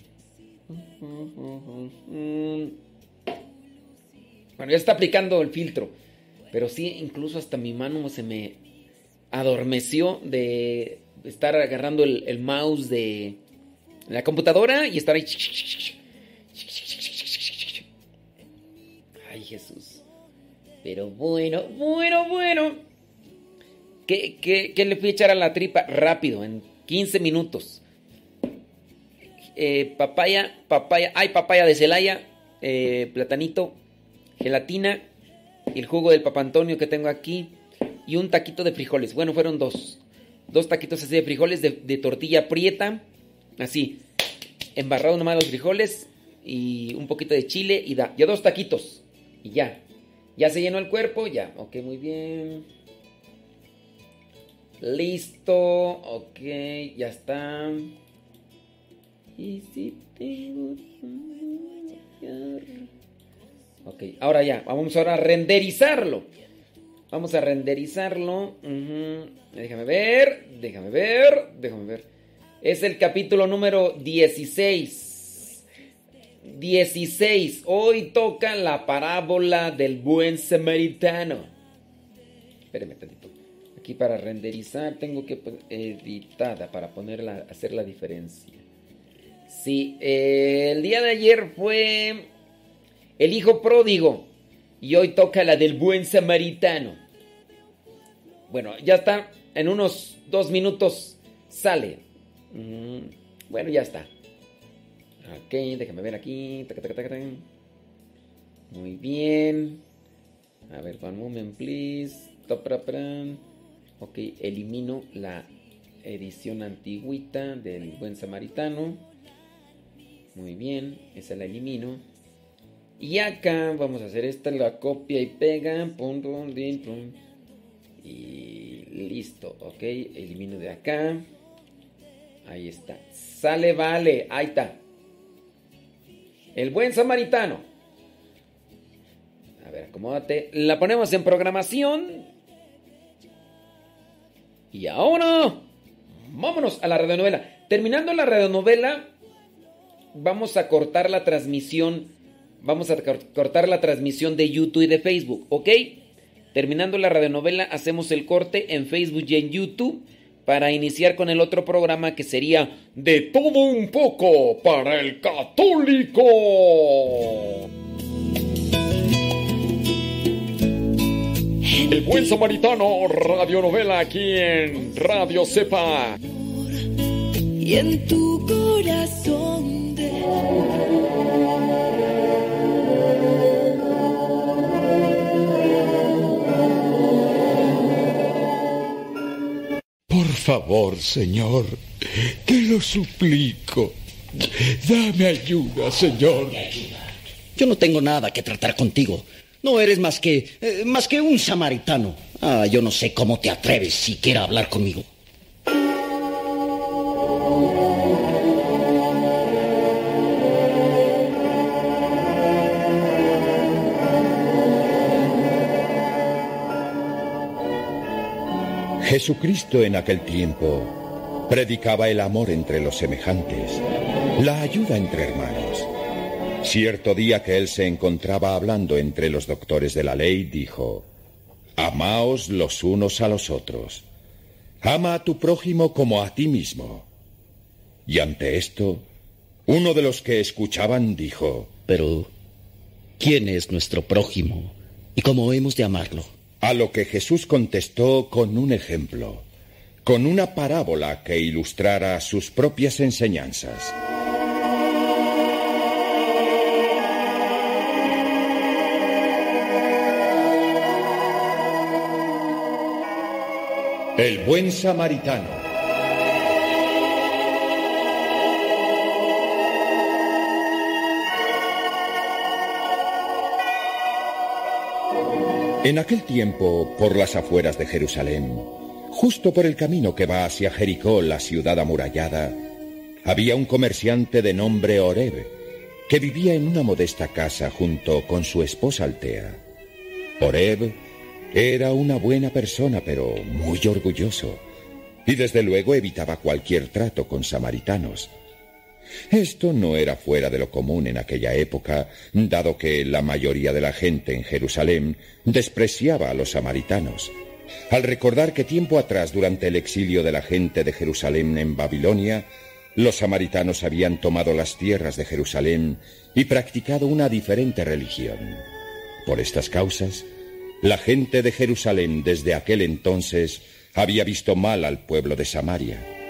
Bueno, ya está aplicando el filtro. Pero sí, incluso hasta mi mano se me adormeció de estar agarrando el, mouse de la computadora y estar ahí. Ay, Jesús. Pero bueno, bueno, bueno. ¿Qué, le fui a echar a la tripa? Rápido, en 15 minutos. Eh, papaya, papaya, hay papaya de Celaya, eh, platanito, gelatina, el jugo del papantonio que tengo aquí y un taquito de frijoles. Bueno, fueron dos. Dos taquitos así de frijoles de, tortilla prieta, así, embarrado nomás los frijoles y un poquito de chile y da. Ya dos taquitos y ya. Ya se llenó el cuerpo, ya. Ok, muy bien. Listo, ok, ya está. Y si Ok, ahora ya, vamos ahora a renderizarlo. Vamos a renderizarlo. Déjame ver, déjame ver, déjame ver. Es el capítulo número 16. 16. Hoy toca la parábola del buen samaritano. Espérame tantito. Aquí para renderizar tengo que editada para ponerla, hacer la diferencia. Sí, el día de ayer fue el hijo pródigo y hoy toca la del buen samaritano. Bueno, ya está, en unos dos minutos sale. Mm, bueno, ya está. Ok, déjame ver aquí. Muy bien. A ver, one moment, please. Ok, elimino la edición antigüita del buen samaritano. Muy bien, esa la elimino. Y acá vamos a hacer esta, la copia y pega. Y listo, ok, elimino de acá. Ahí está. Sale, vale, ahí está. El buen samaritano. A ver, acomódate. La ponemos en programación. Y ahora, vámonos a la radionovela. Terminando la radionovela, vamos a cortar la transmisión. Vamos a cortar la transmisión de YouTube y de Facebook, ¿ok? Terminando la radionovela, hacemos el corte en Facebook y en YouTube para iniciar con el otro programa que sería De todo un poco para el católico. El buen samaritano, radionovela aquí en Radio Cepa. Y en tu corazón de... favor, Señor, te lo suplico. Dame ayuda, Señor. Yo no tengo nada que tratar contigo. No eres más que eh, más que un samaritano. Ah, yo no sé cómo te atreves siquiera a hablar conmigo. Jesucristo en aquel tiempo predicaba el amor entre los semejantes, la ayuda entre hermanos. Cierto día que él se encontraba hablando entre los doctores de la ley, dijo, Amaos los unos a los otros. Ama a tu prójimo como a ti mismo. Y ante esto, uno de los que escuchaban dijo, Pero, ¿quién es nuestro prójimo? ¿Y cómo hemos de amarlo? A lo que Jesús contestó con un ejemplo, con una parábola que ilustrara sus propias enseñanzas. El buen samaritano. En aquel tiempo, por las afueras de Jerusalén, justo por el camino que va hacia Jericó, la ciudad amurallada, había un comerciante de nombre Oreb, que vivía en una modesta casa junto con su esposa Altea. Oreb era una buena persona, pero muy orgulloso, y desde luego evitaba cualquier trato con samaritanos. Esto no era fuera de lo común en aquella época, dado que la mayoría de la gente en Jerusalén despreciaba a los samaritanos. Al recordar que tiempo atrás, durante el exilio de la gente de Jerusalén en Babilonia, los samaritanos habían tomado las tierras de Jerusalén y practicado una diferente religión. Por estas causas, la gente de Jerusalén desde aquel entonces había visto mal al pueblo de Samaria.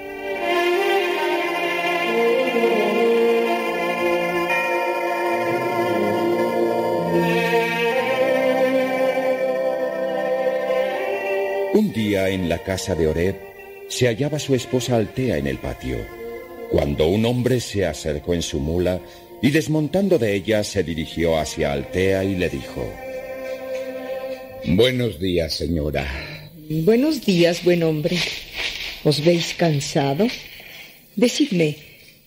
Un día en la casa de Oreb se hallaba su esposa Altea en el patio, cuando un hombre se acercó en su mula y desmontando de ella se dirigió hacia Altea y le dijo, Buenos días, señora. Buenos días, buen hombre. ¿Os veis cansado? Decidme,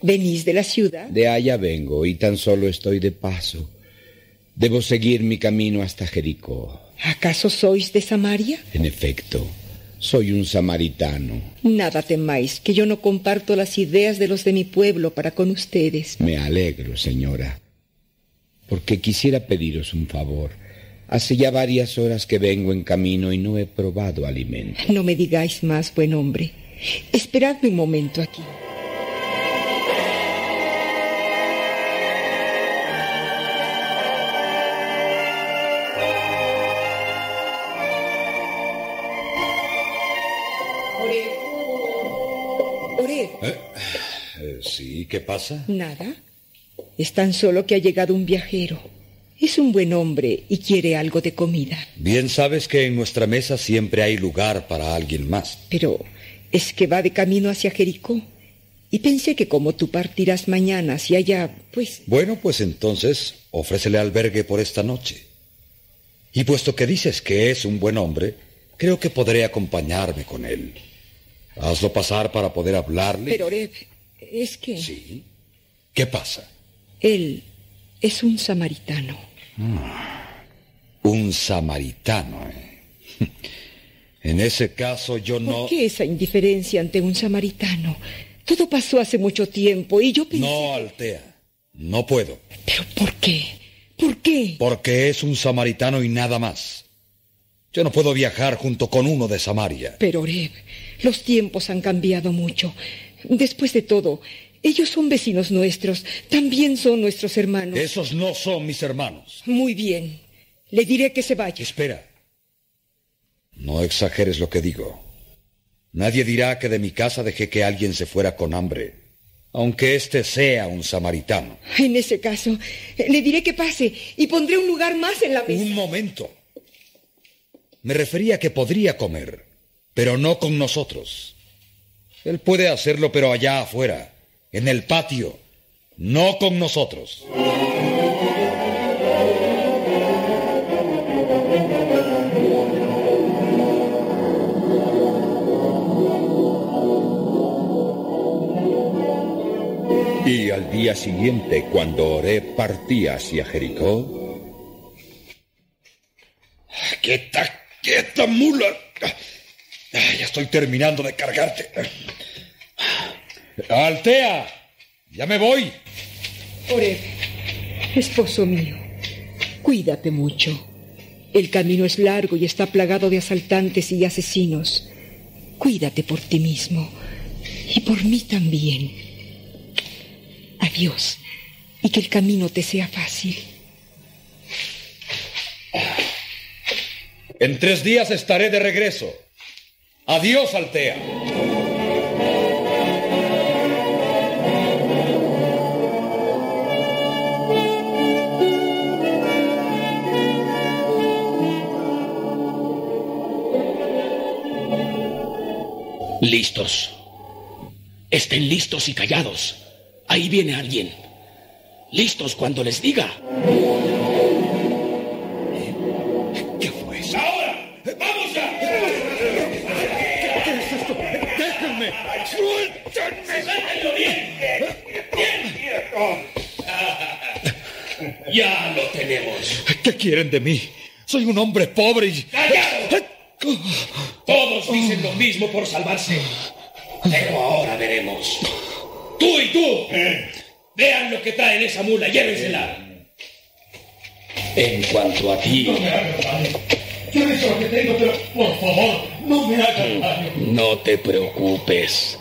¿venís de la ciudad? De allá vengo y tan solo estoy de paso. Debo seguir mi camino hasta Jericó. ¿Acaso sois de Samaria? En efecto, soy un samaritano. Nada temáis, que yo no comparto las ideas de los de mi pueblo para con ustedes. Me alegro, señora, porque quisiera pediros un favor. Hace ya varias horas que vengo en camino y no he probado alimento. No me digáis más, buen hombre. Esperadme un momento aquí. Sí, ¿qué pasa? Nada. Es tan solo que ha llegado un viajero. Es un buen hombre y quiere algo de comida. Bien sabes que en nuestra mesa siempre hay lugar para alguien más. Pero es que va de camino hacia Jericó. Y pensé que como tú partirás mañana hacia allá, pues... Bueno, pues entonces ofrécele albergue por esta noche. Y puesto que dices que es un buen hombre, creo que podré acompañarme con él. Hazlo pasar para poder hablarle. Pero, Oreb, es que... Sí. ¿Qué pasa? Él es un samaritano. Un samaritano, ¿eh? En ese caso yo no... ¿Por qué esa indiferencia ante un samaritano? Todo pasó hace mucho tiempo y yo pensé... No, Altea. No puedo. ¿Pero por qué? ¿Por qué? Porque es un samaritano y nada más. Yo no puedo viajar junto con uno de Samaria. Pero, Oreb, los tiempos han cambiado mucho. Después de todo, ellos son vecinos nuestros, también son nuestros hermanos. Esos no son mis hermanos. Muy bien. Le diré que se vaya. Espera. No exageres lo que digo. Nadie dirá que de mi casa dejé que alguien se fuera con hambre, aunque éste sea un samaritano. En ese caso, le diré que pase y pondré un lugar más en la mesa. Un momento. Me refería a que podría comer, pero no con nosotros. Él puede hacerlo, pero allá afuera, en el patio, no con nosotros. Y al día siguiente, cuando Oré partía hacia Jericó, ¡Quieta, quieta, mula! Ya estoy terminando de cargarte. ¡Altea! ¡Ya me voy! Oreb, esposo mío, cuídate mucho. El camino es largo y está plagado de asaltantes y asesinos. Cuídate por ti mismo y por mí también. Adiós y que el camino te sea fácil. En tres días estaré de regreso. Adiós, Altea. Listos. Estén listos y callados. Ahí viene alguien. Listos cuando les diga. Ya lo tenemos. ¿Qué quieren de mí? Soy un hombre pobre y... ¡Callados! Todos dicen lo mismo por salvarse. Pero ahora veremos. Tú y tú. Vean lo que trae en esa mula, llévensela. En cuanto a ti, Yo he lo que tengo, pero por favor, no me hagas daño. no te preocupes.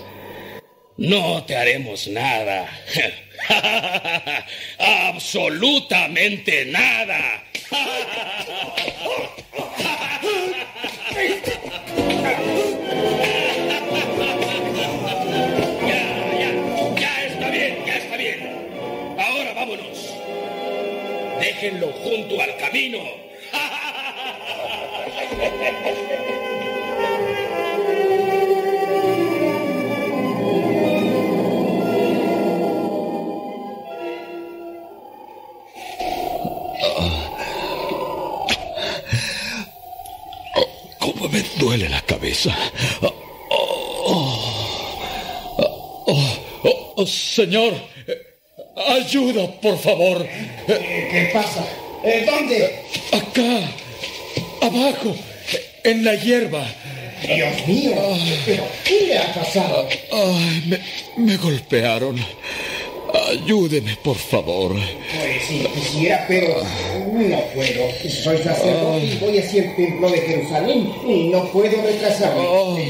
No te haremos nada. Absolutamente nada. Ya, ya, ya está bien, ya está bien. Ahora vámonos. Déjenlo junto al camino. me duele la cabeza? Oh, oh, oh, oh, señor, ayuda, por favor. ¿Qué pasa? ¿Eh, ¿Dónde? Acá, abajo, en la hierba. Dios mío, ¿pero qué le ha pasado? Ay, me, me golpearon. Ayúdeme, por favor. Pues sí, quisiera, pero no puedo. Soy sacerdote y voy hacia el templo de Jerusalén y no puedo retrasarme.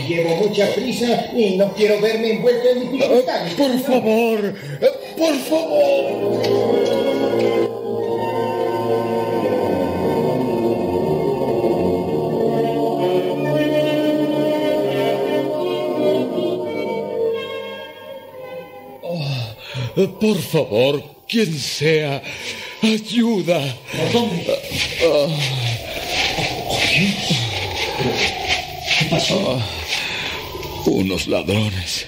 Llevo mucha prisa y no quiero verme envuelto en dificultades. Por favor, por favor. Por favor, quien sea, ayuda. ¿Por dónde? Ah, ¿Qué pasó? ah, unos ladrones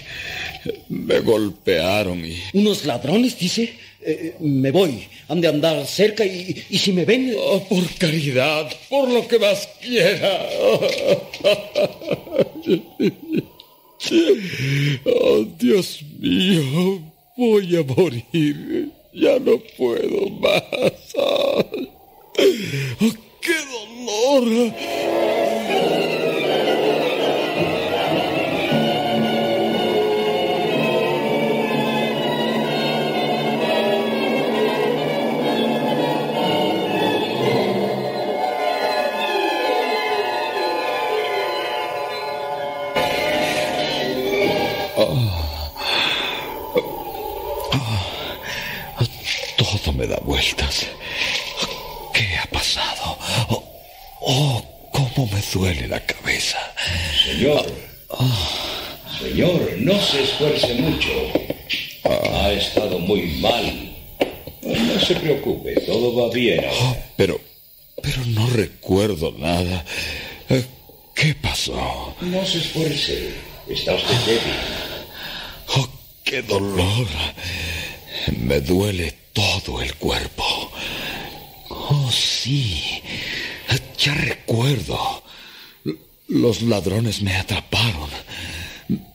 me golpearon y... ¿Unos ladrones, dice? Eh, me voy. Han de andar cerca y, y si me ven... Oh, por caridad, por lo que más quiera. Oh, Dios mío, voy a morir. Ya no puedo más. Oh, ¡Qué dolor! Me da vueltas. ¿Qué ha pasado? Oh, oh, cómo me duele la cabeza. Señor. Señor, no se esfuerce mucho. Ha estado muy mal. No se preocupe, todo va bien ahora. Pero, pero no recuerdo nada. Eh, ¿Qué pasó? No se esfuerce. Está usted débil. Oh, qué dolor. Me duele todo el cuerpo. Oh, sí. Ya recuerdo. Los ladrones me atraparon.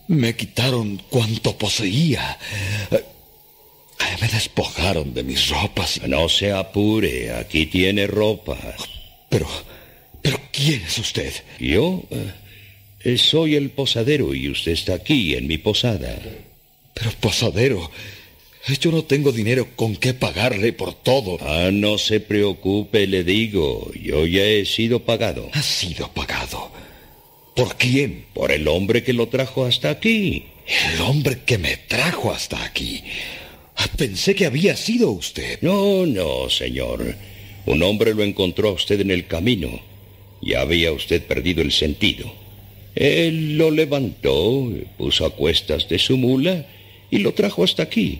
Me quitaron cuanto poseía. Me despojaron de mis ropas. No se apure, aquí tiene ropa. Pero, pero ¿quién es usted? Yo eh, soy el posadero y usted está aquí en mi posada. Pero posadero, yo no tengo dinero con qué pagarle por todo. Ah, no se preocupe, le digo. Yo ya he sido pagado. ¿Ha sido pagado? ¿Por quién? Por el hombre que lo trajo hasta aquí. El hombre que me trajo hasta aquí. Ah, Pensé que había sido usted. No, no, señor. Un hombre lo encontró a usted en el camino. Ya había usted perdido el sentido. Él lo levantó, puso a cuestas de su mula y lo trajo hasta aquí.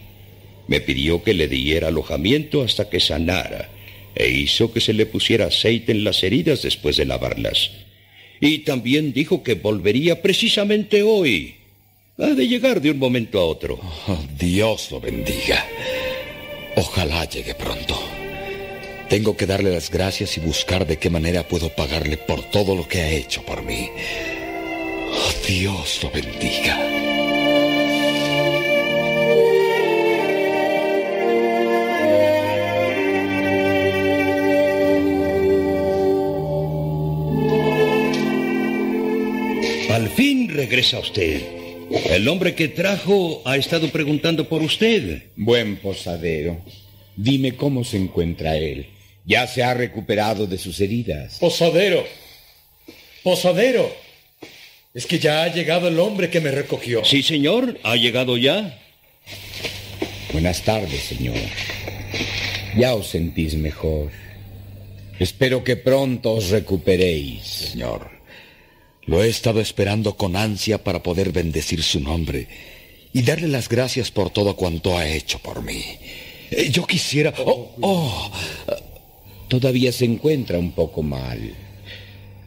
Me pidió que le diera alojamiento hasta que sanara e hizo que se le pusiera aceite en las heridas después de lavarlas. Y también dijo que volvería precisamente hoy. Ha de llegar de un momento a otro. Oh, Dios lo bendiga. Ojalá llegue pronto. Tengo que darle las gracias y buscar de qué manera puedo pagarle por todo lo que ha hecho por mí. Oh, Dios lo bendiga. Regresa usted. El hombre que trajo ha estado preguntando por usted. Buen posadero, dime cómo se encuentra él. ¿Ya se ha recuperado de sus heridas? Posadero. Posadero. Es que ya ha llegado el hombre que me recogió. Sí, señor, ha llegado ya. Buenas tardes, señor. Ya os sentís mejor. Espero que pronto os recuperéis. Señor, lo he estado esperando con ansia para poder bendecir su nombre y darle las gracias por todo cuanto ha hecho por mí. Eh, Yo quisiera... Oh, oh, Todavía se encuentra un poco mal.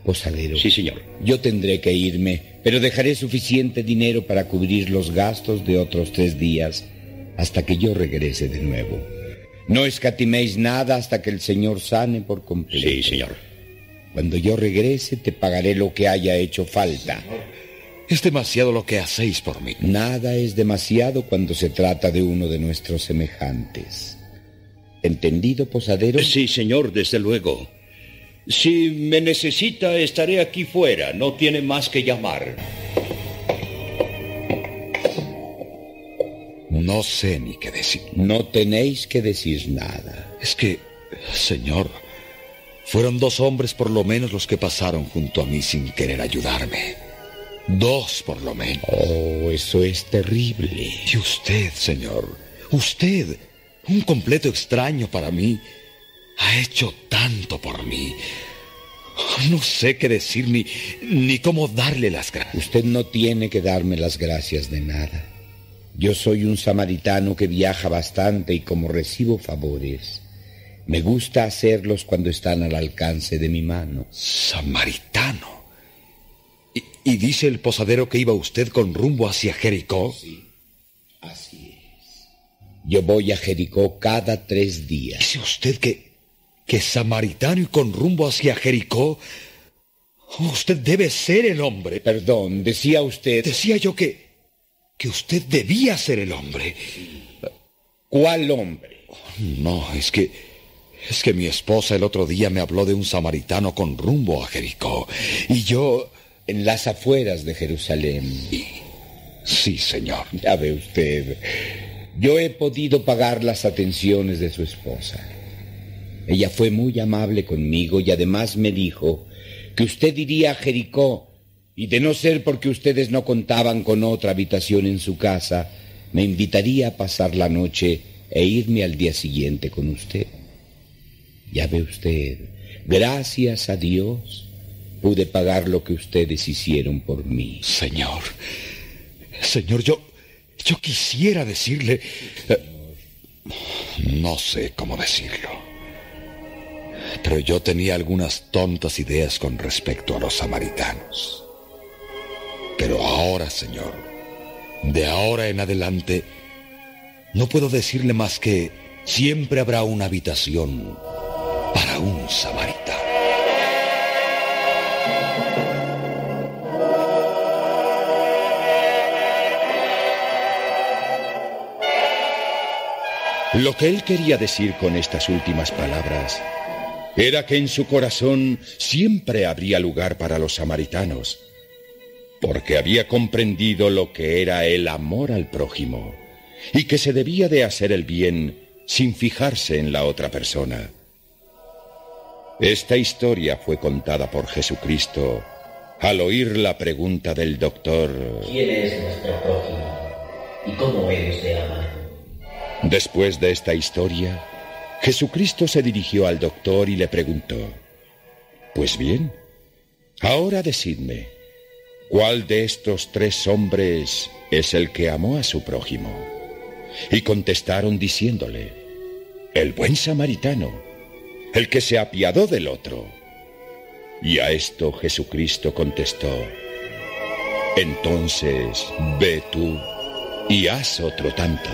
Posadero. Sí, señor. Yo tendré que irme, pero dejaré suficiente dinero para cubrir los gastos de otros tres días hasta que yo regrese de nuevo. No escatiméis nada hasta que el Señor sane por completo. Sí, señor. Cuando yo regrese te pagaré lo que haya hecho falta. Es demasiado lo que hacéis por mí. Nada es demasiado cuando se trata de uno de nuestros semejantes. ¿Entendido, posadero? Sí, señor, desde luego. Si me necesita, estaré aquí fuera. No tiene más que llamar. No sé ni qué decir. No tenéis que decir nada. Es que, señor, fueron dos hombres por lo menos los que pasaron junto a mí sin querer ayudarme. Dos por lo menos. Oh, eso es terrible. Y usted, señor, usted, un completo extraño para mí, ha hecho tanto por mí. No sé qué decir ni, ni cómo darle las gracias. Usted no tiene que darme las gracias de nada. Yo soy un samaritano que viaja bastante y como recibo favores, me gusta hacerlos cuando están al alcance de mi mano. Samaritano. ¿Y, y dice el posadero que iba usted con rumbo hacia Jericó? Sí, así es. Yo voy a Jericó cada tres días. Dice usted que, que samaritano y con rumbo hacia Jericó. Usted debe ser el hombre. Perdón, decía usted. Decía yo que que usted debía ser el hombre. ¿Cuál hombre? No, es que es que mi esposa el otro día me habló de un samaritano con rumbo a Jericó y yo en las afueras de Jerusalén. Sí, señor. Ya ve usted. Yo he podido pagar las atenciones de su esposa. Ella fue muy amable conmigo y además me dijo que usted iría a Jericó y de no ser porque ustedes no contaban con otra habitación en su casa, me invitaría a pasar la noche e irme al día siguiente con usted. Ya ve usted, gracias a Dios pude pagar lo que ustedes hicieron por mí. Señor, señor, yo, yo quisiera decirle... eh, no sé cómo decirlo. Pero yo tenía algunas tontas ideas con respecto a los samaritanos. Pero ahora, Señor, de ahora en adelante, no puedo decirle más que siempre habrá una habitación para un samaritano. Lo que él quería decir con estas últimas palabras era que en su corazón siempre habría lugar para los samaritanos, porque había comprendido lo que era el amor al prójimo y que se debía de hacer el bien sin fijarse en la otra persona. Esta historia fue contada por Jesucristo al oír la pregunta del doctor. ¿Quién es nuestro prójimo? ¿Y cómo hemos de amar? Después de esta historia, Jesucristo se dirigió al doctor y le preguntó, Pues bien, ahora decidme, ¿cuál de estos tres hombres es el que amó a su prójimo? Y contestaron diciéndole, el buen samaritano, el que se apiadó del otro. Y a esto Jesucristo contestó, entonces ve tú y haz otro tanto.